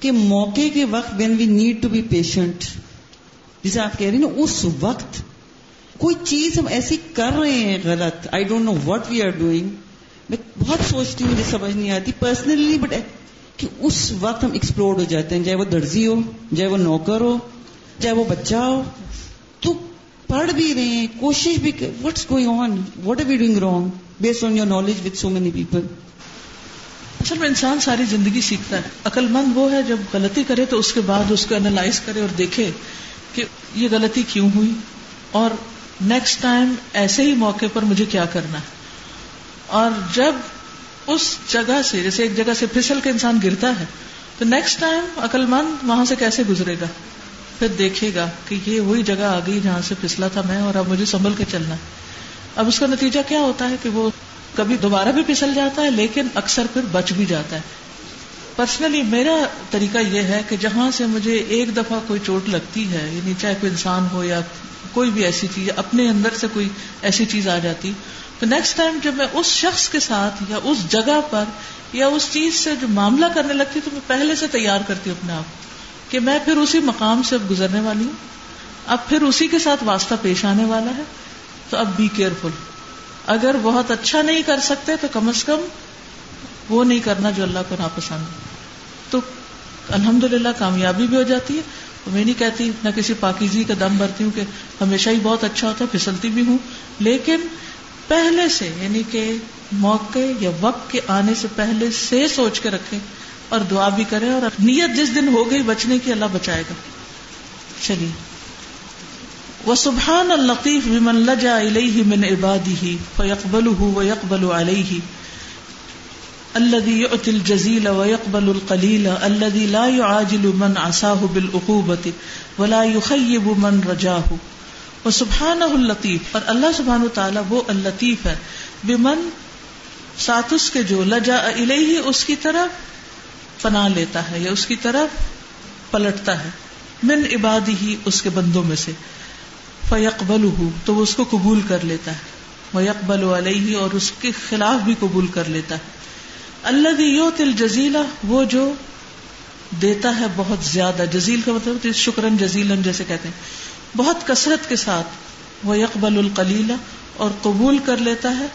کہ موقع کے وقت when we need to be patient جسے آپ کہہ رہی نا، اس وقت کوئی چیز ہم ایسی کر رہے ہیں غلط۔ I don't know what we are doing میں بہت سوچتی ہوں، مجھے سمجھ نہیں آتی پرسنلی بٹ کہ اس وقت ہم ایکسپلور ہو جاتے ہیں۔ چاہے وہ درزی ہو، چاہے وہ نوکر ہو، چاہے وہ بچہ ہو۔ تو پڑھ بھی رہے ہیں، کوشش بھی what's going on what are we doing wrong based on your knowledge with so many people اصل میں انسان ساری زندگی سیکھتا ہے۔ عقل مند وہ ہے جب غلطی کرے تو اس کے بعد اس کو اینالائز کرے اور دیکھے۔ کہ یہ غلطی کیوں ہوئی اور نیکسٹ ٹائم ایسے ہی موقع پر مجھے کیا کرنا ہے؟ اور جب اس جگہ سے، جیسے ایک جگہ سے پھسل کے انسان گرتا ہے، تو نیکسٹ ٹائم عقل مند وہاں سے کیسے گزرے گا؟ پھر دیکھے گا کہ یہ وہی جگہ آ گئی جہاں سے پھسلا تھا میں اور اب مجھے سنبھل کے چلنا ہے۔ اب اس کا نتیجہ کیا ہوتا ہے کہ وہ کبھی دوبارہ بھی پھسل جاتا ہے، لیکن اکثر پھر بچ بھی جاتا ہے۔ پرسنلی میرا طریقہ یہ ہے کہ جہاں سے مجھے ایک دفعہ کوئی چوٹ لگتی ہے یعنی چاہے کوئی انسان ہو یا کوئی بھی ایسی چیز اپنے اندر سے کوئی ایسی چیز آ جاتی، تو نیکسٹ ٹائم جب میں اس شخص کے ساتھ یا اس جگہ پر یا اس چیز سے جو معاملہ کرنے لگتی، تو میں پہلے سے تیار کرتی ہوں اپنے آپ کہ میں پھر اسی مقام سے اب گزرنے والی ہوں۔ اب پھر اسی کے ساتھ واسطہ پیش آنے والا ہے۔ تو اب بی کیئرفل اگر بہت اچھا نہیں کر سکتے، تو کم از کم وہ نہیں کرنا جو اللہ کو ناپسند تو الحمد للہ کامیابی بھی ہو جاتی ہے۔ میں نہیں کہتی نہ کسی پاکیزی کا دم بھرتی ہوں کہ ہمیشہ ہی بہت اچھا ہوتا ہے، پھسلتی بھی ہوں۔ لیکن پہلے سے یعنی کہ موقع یا وقت کے آنے سے پہلے سے سوچ کے رکھے اور دعا بھی کرے اور نیت جس دن ہو گئی بچنے کی اللہ بچائے گا۔ چلیے۔ وہ سبحان القیف بمن لجا الیہ من عبادی فیقبل و یقبل علیہ۔ الذي يؤتي الجزيل ويقبل القليل، الذي لا يعاجل من عصاه بالعقوبة ولا يخيب من رجاه. وسبحانه اللطيف اور اللہ سبحانہ وتعالی وہ اللطیف ہے، بمن ساتھ اس کے جو لجا الیہ، اس کی طرف پناہ لیتا ہے، یا اس کی طرف پلٹتا ہے، من عبادی ہی اس کے بندوں میں سے۔ فیقبل تو وہ اس کو قبول کر لیتا ہے۔ وہ یکبل علیہ، اور اس کے خلاف بھی قبول کر لیتا ہے۔ اللہ یو تل جزیلا وہ جو دیتا ہے بہت زیادہ. جزیل کا مطلب شکرن جزیلن جیسے کہتے ہیں. بہت کثرت کے ساتھ وہ یکبل القلیلہ اور قبول کر لیتا ہے،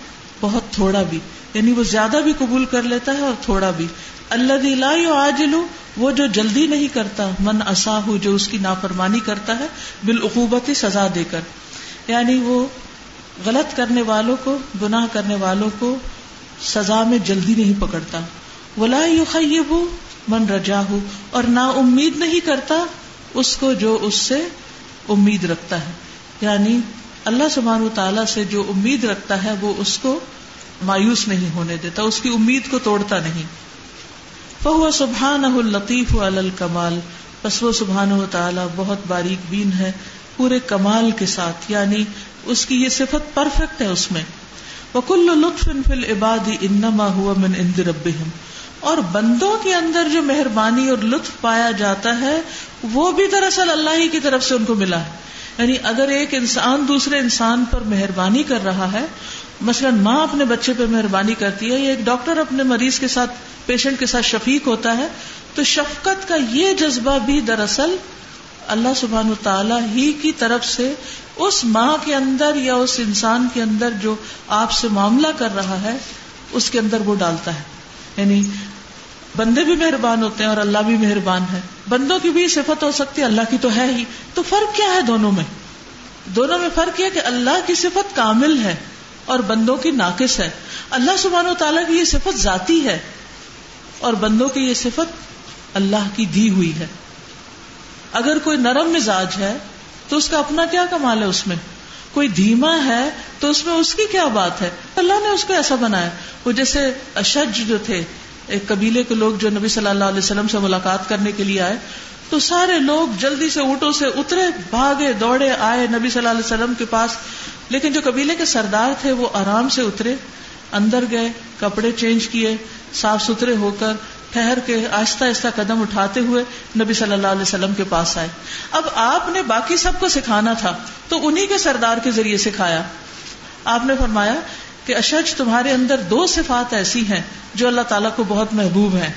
بہت تھوڑا بھی. یعنی وہ زیادہ بھی قبول کر لیتا ہے اور تھوڑا بھی. اللہ لا آجلو وہ جو جلدی نہیں کرتا، من اصاہ جو اس کی نافرمانی کرتا ہے بالعقوبتی سزا دے کر. یعنی وہ غلط کرنے والوں کو، گناہ کرنے والوں کو سزا میں جلدی نہیں پکڑتا۔ ولا یخیب من رجا ہو اور نا امید نہیں کرتا اس کو جو اس سے امید رکھتا ہے۔ یعنی اللہ سبحانہ تعالی سے جو امید رکھتا ہے، وہ اس کو مایوس نہیں ہونے دیتا، اس کی امید کو توڑتا نہیں۔ فہو سبحان الطیف الکمال بس وہ سبحان و تعالیٰ بہت باریک بین ہے، پورے کمال کے ساتھ۔ یعنی اس کی یہ صفت پرفیکٹ ہے اس میں۔ وکل لطف فل عبادی انما ہوا من اند ربهم اور بندوں کے اندر جو مہربانی اور لطف پایا جاتا ہے، وہ بھی دراصل اللہ ہی کی طرف سے ان کو ملا ہے۔ یعنی اگر ایک انسان دوسرے انسان پر مہربانی کر رہا ہے، مثلا ماں اپنے بچے پہ مہربانی کرتی ہے یا ایک ڈاکٹر اپنے مریض کے ساتھ، پیشنٹ کے ساتھ شفیق ہوتا ہے، تو شفقت کا یہ جذبہ بھی دراصل اللہ سبحان و تعالی ہی کی طرف سے اس ماں کے اندر یا اس انسان کے اندر جو آپ سے معاملہ کر رہا ہے، اس کے اندر وہ ڈالتا ہے۔ یعنی بندے بھی مہربان ہوتے ہیں اور اللہ بھی مہربان ہے۔ بندوں کی بھی صفت ہو سکتی ہے، اللہ کی تو ہے ہی۔ تو فرق کیا ہے دونوں میں؟ دونوں میں فرق یہ کہ اللہ کی صفت کامل ہے اور بندوں کی ناقص ہے۔ اللہ سبحانہ و تعالیٰ کی یہ صفت ذاتی ہے اور بندوں کی یہ صفت اللہ کی دی ہوئی ہے۔ اگر کوئی نرم مزاج ہے تو اس کا اپنا کیا کمال ہے اس میں؟ کوئی دھیما ہے تو اس میں اس کی کیا بات ہے؟ اللہ نے اس کو ایسا بنایا۔ وہ جیسے اشج جو تھے، ایک قبیلے کے لوگ جو نبی صلی اللہ علیہ وسلم سے ملاقات کرنے کے لیے آئے، تو سارے لوگ جلدی سے اونٹوں سے اترے، بھاگے، دوڑے، آئے نبی صلی اللہ علیہ وسلم کے پاس۔ لیکن جو قبیلے کے سردار تھے، وہ آرام سے اترے، اندر گئے، کپڑے چینج کیے، صاف ستھرے ہو کر ٹھہر کے آہستہ آہستہ قدم اٹھاتے ہوئے نبی صلی اللہ علیہ وسلم کے پاس آئے۔ اب آپ نے باقی سب کو سکھانا تھا، تو انہیں کے سردار کے ذریعے سکھایا۔ آپ نے فرمایا کہ اشج تمہارے اندر دو صفات ایسی ہیں جو اللہ تعالیٰ کو بہت محبوب ہیں،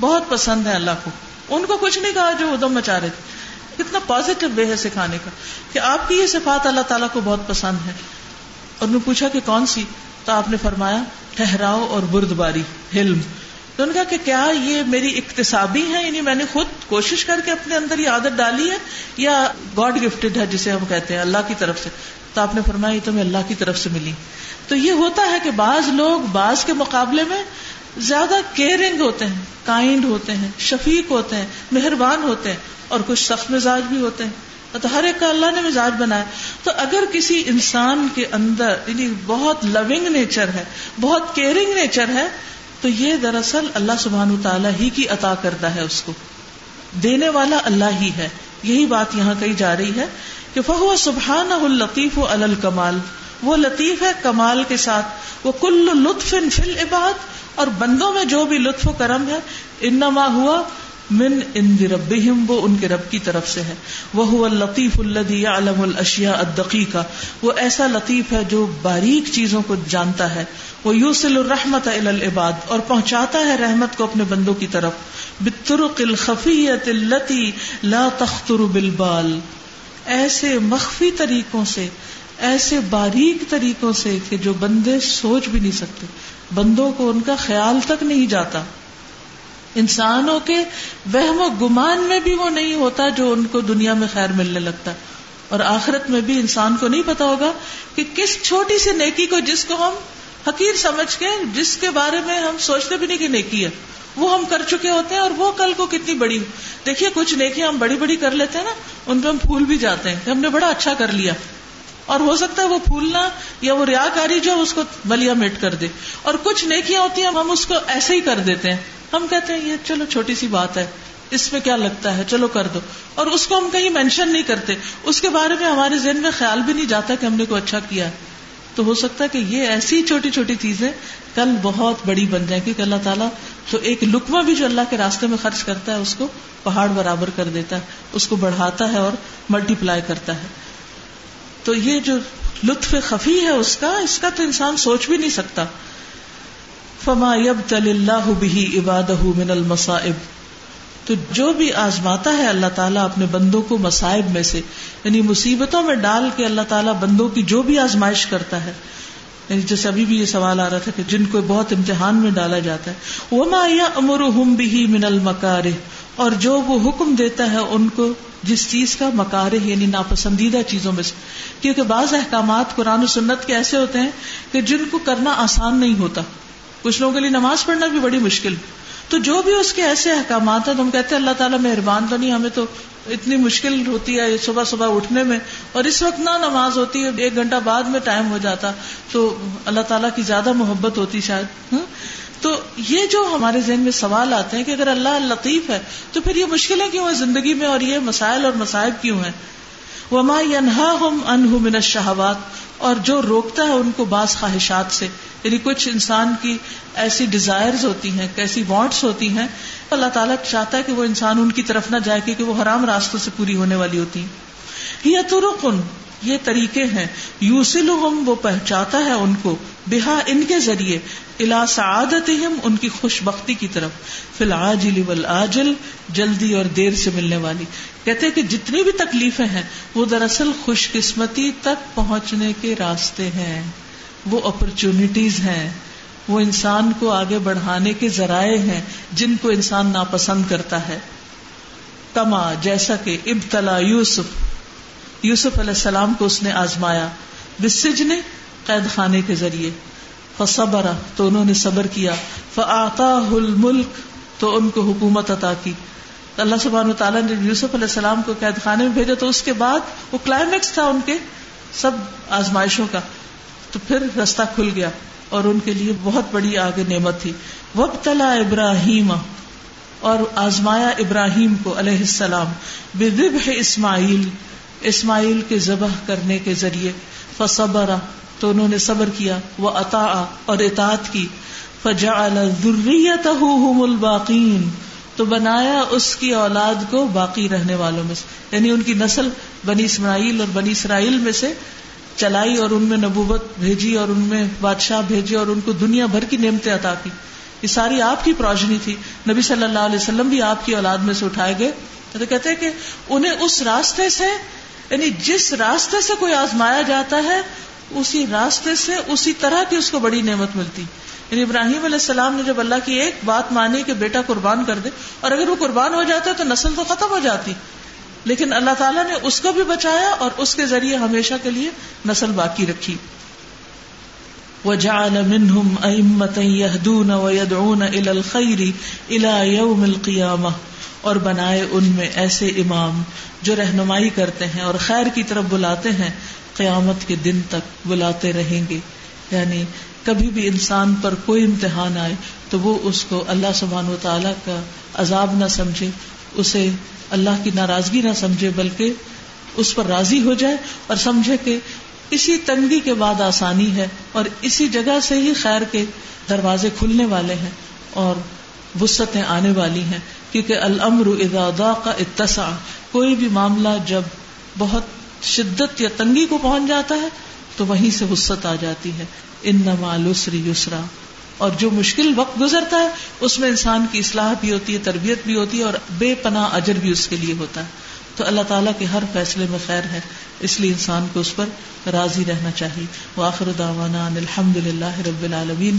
بہت پسند ہے اللہ کو۔ ان کو کچھ نہیں کہا جو ادم مچا رہے تھے کتنا پازیٹو وے ہے سکھانے کا کہ آپ کی یہ صفات اللہ تعالیٰ کو بہت پسند ہے اور نے پوچھا کہ کون سی؟ تو آپ نے فرمایا، ٹھہراؤ اور برد باری حلم۔ تو ان کا کہ کیا یہ میری اقتصابی ہے یعنی میں نے خود کوشش کر کے اپنے اندر یہ عادت ڈالی ہے یا گاڈ گفٹڈ ہے جسے ہم کہتے ہیں اللہ کی طرف سے؟ تو آپ نے فرمایا یہ تمہیں اللہ کی طرف سے ملی۔ تو یہ ہوتا ہے کہ بعض لوگ بعض کے مقابلے میں زیادہ کیئرنگ ہوتے ہیں کائنڈ ہوتے ہیں، شفیق ہوتے ہیں، مہربان ہوتے ہیں اور کچھ سخت مزاج بھی ہوتے ہیں۔ تو ہر ایک کا اللہ نے مزاج بنایا۔ تو اگر کسی انسان کے اندر یعنی بہت لونگ نیچر ہے، بہت کیئرنگ نیچر ہے تو یہ دراصل اللہ سبحان تعالیٰ ہی کی عطا کرتا ہے اس کو۔ دینے والا اللہ ہی ہے۔ یہی بات یہاں کہی جا رہی ہے کہ فہو سبحان الطیف و الکمال۔ وہ لطیف ہے کمال کے ساتھ۔ وہ کل لطف فل عباد اور بندوں میں جو بھی لطف و کرم ہے، انما ہوا من اند ربهم، وہ ان کے رب کی طرف سے ہے۔ وہ لطیف الدی عالم الشیا ادقی کا وہ ایسا لطیف ہے جو باریک چیزوں کو جانتا ہے۔ وہ یوسل الرحمت العباد۔ اور پہنچاتا ہے رحمت کو اپنے بندوں کی طرف۔ بطرق الخفیت التی لا تختر بالبال۔ ایسے مخفی طریقوں سے، ایسے باریک طریقوں سے کہ جو بندے سوچ بھی نہیں سکتے۔ بندوں کو ان کا خیال تک نہیں جاتا۔ انسانوں کے وہم و گمان میں بھی وہ نہیں ہوتا جو ان کو دنیا میں خیر ملنے لگتا۔ اور آخرت میں بھی انسان کو نہیں پتا ہوگا کہ کس چھوٹی سی نیکی کو جس کو ہم حقیر سمجھ کے، جس کے بارے میں ہم سوچتے بھی نہیں کہ نیکی ہے، وہ ہم کر چکے ہوتے ہیں اور وہ کل کو کتنی بڑی دیکھیے کچھ نیکی ہم بڑی بڑی کر لیتے ہیں نا، ان پہ ہم پھول بھی جاتے ہیں کہ ہم نے بڑا اچھا کر لیا۔ اور ہو سکتا ہے وہ پھولنا یا وہ ریا کاری جو اس کو بلیا میٹ کر دے۔ اور کچھ نیکیاں ہوتی ہیں، ہم اس کو ایسے ہی کر دیتے ہیں۔ ہم کہتے ہیں، یہ چلو چھوٹی سی بات ہے، اس میں کیا لگتا ہے؟ چلو کر دو۔ اور اس کو ہم کہیں مینشن نہیں کرتے۔ اس کے بارے میں ہمارے ذہن میں خیال بھی نہیں جاتا کہ ہم نے کوئی اچھا کیا۔ ہے تو ہو سکتا ہے کہ یہ ایسی چھوٹی چھوٹی چیزیں کل بہت بڑی بن جائیں، کیونکہ اللہ تعالیٰ تو ایک لکما بھی جو اللہ کے راستے میں خرچ کرتا ہے، اس کو پہاڑ برابر کر دیتا ہے، اس کو بڑھاتا ہے اور ملٹی پلائی کرتا ہے۔ تو یہ جو لطف خفی ہے اس کا اس کا تو انسان سوچ بھی نہیں سکتا۔ فما یب تل اللہ بھی عباد من المصائب۔ تو جو بھی آزماتا ہے اللہ تعالیٰ اپنے بندوں کو مسائب میں سے یعنی مصیبتوں میں ڈال کے اللہ تعالیٰ بندوں کی جو بھی آزمائش کرتا ہے۔ یعنی جیسے ابھی بھی یہ سوال آ رہا تھا کہ جن کو بہت امتحان میں ڈالا جاتا ہے۔ وہ مایا امر ہم بھی من المکار اور جو وہ حکم دیتا ہے ان کو جس چیز کا مکار یعنی ناپسندیدہ چیزوں میں سے۔ کیونکہ بعض احکامات قرآن و سنت کے ایسے ہوتے ہیں کہ جن کو کرنا آسان نہیں ہوتا۔ کچھ لوگوں کے لیے نماز پڑھنا بھی بڑی مشکل۔ تو جو بھی اس کے ایسے احکامات ہیں، تو ہم کہتے ہیں اللہ تعالیٰ مہربان تو نہیں، ہمیں تو اتنی مشکل ہوتی ہے صبح صبح اٹھنے میں۔ اور اس وقت نہ نماز ہوتی ہے ایک گھنٹہ بعد میں ٹائم ہو جاتا۔ تو اللہ تعالیٰ کی زیادہ محبت ہوتی شاید۔ تو یہ جو ہمارے ذہن میں سوال آتے ہیں کہ اگر اللہ لطیف ہے، تو پھر یہ مشکلیں کیوں ہیں زندگی میں اور یہ مسائل اور مسائب کیوں ہیں؟ وما انہا ہم انہ من الشهوات اور جو روکتا ہے ان کو بعض خواہشات سے۔ یعنی کچھ انسان کی ایسی ڈیزائرز ہوتی ہیں، کیسی وانٹس ہوتی ہیں، اللہ تعالیٰ چاہتا ہے کہ وہ انسان ان کی طرف نہ جائے کیونکہ وہ حرام راستوں سے پوری ہونے والی ہوتی ہیں۔ یہ ترکن یہ طریقے ہیں۔ یوسل وہ پہنچاتا ہے ان کو، بہا ان کے ذریعے الا سعادت ان کی خوش بختی کی طرف۔ فی العاجل والآجل، جلدی اور دیر سے ملنے والی۔ کہتے کہ جتنی بھی تکلیفیں ہیں، وہ دراصل خوش قسمتی تک پہنچنے کے راستے ہیں۔ وہ اپرچونٹیز ہیں۔ وہ انسان کو آگے بڑھانے کے ذرائع ہیں، جن کو انسان ناپسند کرتا ہے۔ کما جیسا کہ ابتلا یوسف یوسف علیہ السلام کو اس نے آزمایا بسجن قید خانے کے ذریعے۔ فصبر، تو انہوں نے صبر کیا۔ فآتا الملک، تو ان کو حکومت عطا کی۔ اللہ سبحان تعالیٰ نے یوسف علیہ السلام کو قید خانے میں بھیجا تو اس کے بعد وہ کلائمیکس تھا ان کے سب آزمائشوں کا۔ تو پھر رستہ کھل گیا اور ان کے لیے بہت بڑی آگے نعمت تھی۔ وب تلا ابراہیم اور آزمایا ابراہیم کو علیہ السلام۔ بدب اسماعیل اسماعیل کے ذبح کرنے کے ذریعے فصبر تو انہوں نے صبر کیا وہ عطا اور اطاعت کی۔ فجا الباقین تو بنایا اس کی اولاد کو باقی رہنے والوں میں سے۔ یعنی ان کی نسل بنی اسماعیل اور بنی اسرائیل میں سے چلائی اور ان میں نبوت بھیجی اور ان میں بادشاہ بھیجے اور ان کو دنیا بھر کی نعمتیں عطا کی۔ یہ ساری آپ کی پروجنی تھی۔ نبی صلی اللہ علیہ وسلم بھی آپ کی اولاد میں سے اٹھائے گئے۔ تو کہتے ہیں کہ انہیں اس راستے سے یعنی جس راستے سے کوئی آزمایا جاتا ہے، اسی راستے سے اسی طرح کی اس کو بڑی نعمت ملتی۔ یعنی ابراہیم علیہ السلام نے جب اللہ کی ایک بات مانی کہ بیٹا قربان کر دے، اور اگر وہ قربان ہو جاتا تو نسل تو ختم ہو جاتی۔ لیکن اللہ تعالیٰ نے اس کو بھی بچایا اور اس کے ذریعے ہمیشہ کے لیے نسل باقی رکھی۔ وَجَعَلَ مِنْهُمْ أَئِمَّةً يَهْدُونَ وَيَدْعُونَ إِلَى الْخَيْرِ إِلَى يَوْمِ الْقِيَامَةِ اور بنائے ان میں ایسے امام جو رہنمائی کرتے ہیں اور خیر کی طرف بلاتے ہیں، قیامت کے دن تک بلاتے رہیں گے۔ یعنی کبھی بھی انسان پر کوئی امتحان آئے تو وہ اس کو اللہ سبحان و تعالیٰ کا عذاب نہ سمجھے، اسے اللہ کی ناراضگی نہ سمجھے، بلکہ اس پر راضی ہو جائے اور سمجھے کہ اسی تنگی کے بعد آسانی ہے اور اسی جگہ سے ہی خیر کے دروازے کھلنے والے ہیں اور وسطیں آنے والی ہیں۔ کیونکہ الامر ادا کا اتسا کوئی بھی معاملہ جب بہت شدت یا تنگی کو پہنچ جاتا ہے، تو وہیں سے وسط آ جاتی ہے۔ ان نمالسری یسرا۔ اور جو مشکل وقت گزرتا ہے، اس میں انسان کی اصلاح بھی ہوتی ہے، تربیت بھی ہوتی ہے، اور بے پناہ اجر بھی اس کے لیے ہوتا ہے۔ تو اللہ تعالیٰ کے ہر فیصلے میں خیر ہے، اس لیے انسان کو اس پر راضی رہنا چاہیے۔ وہ آخر داوانا الحمد للہ رب العالمین۔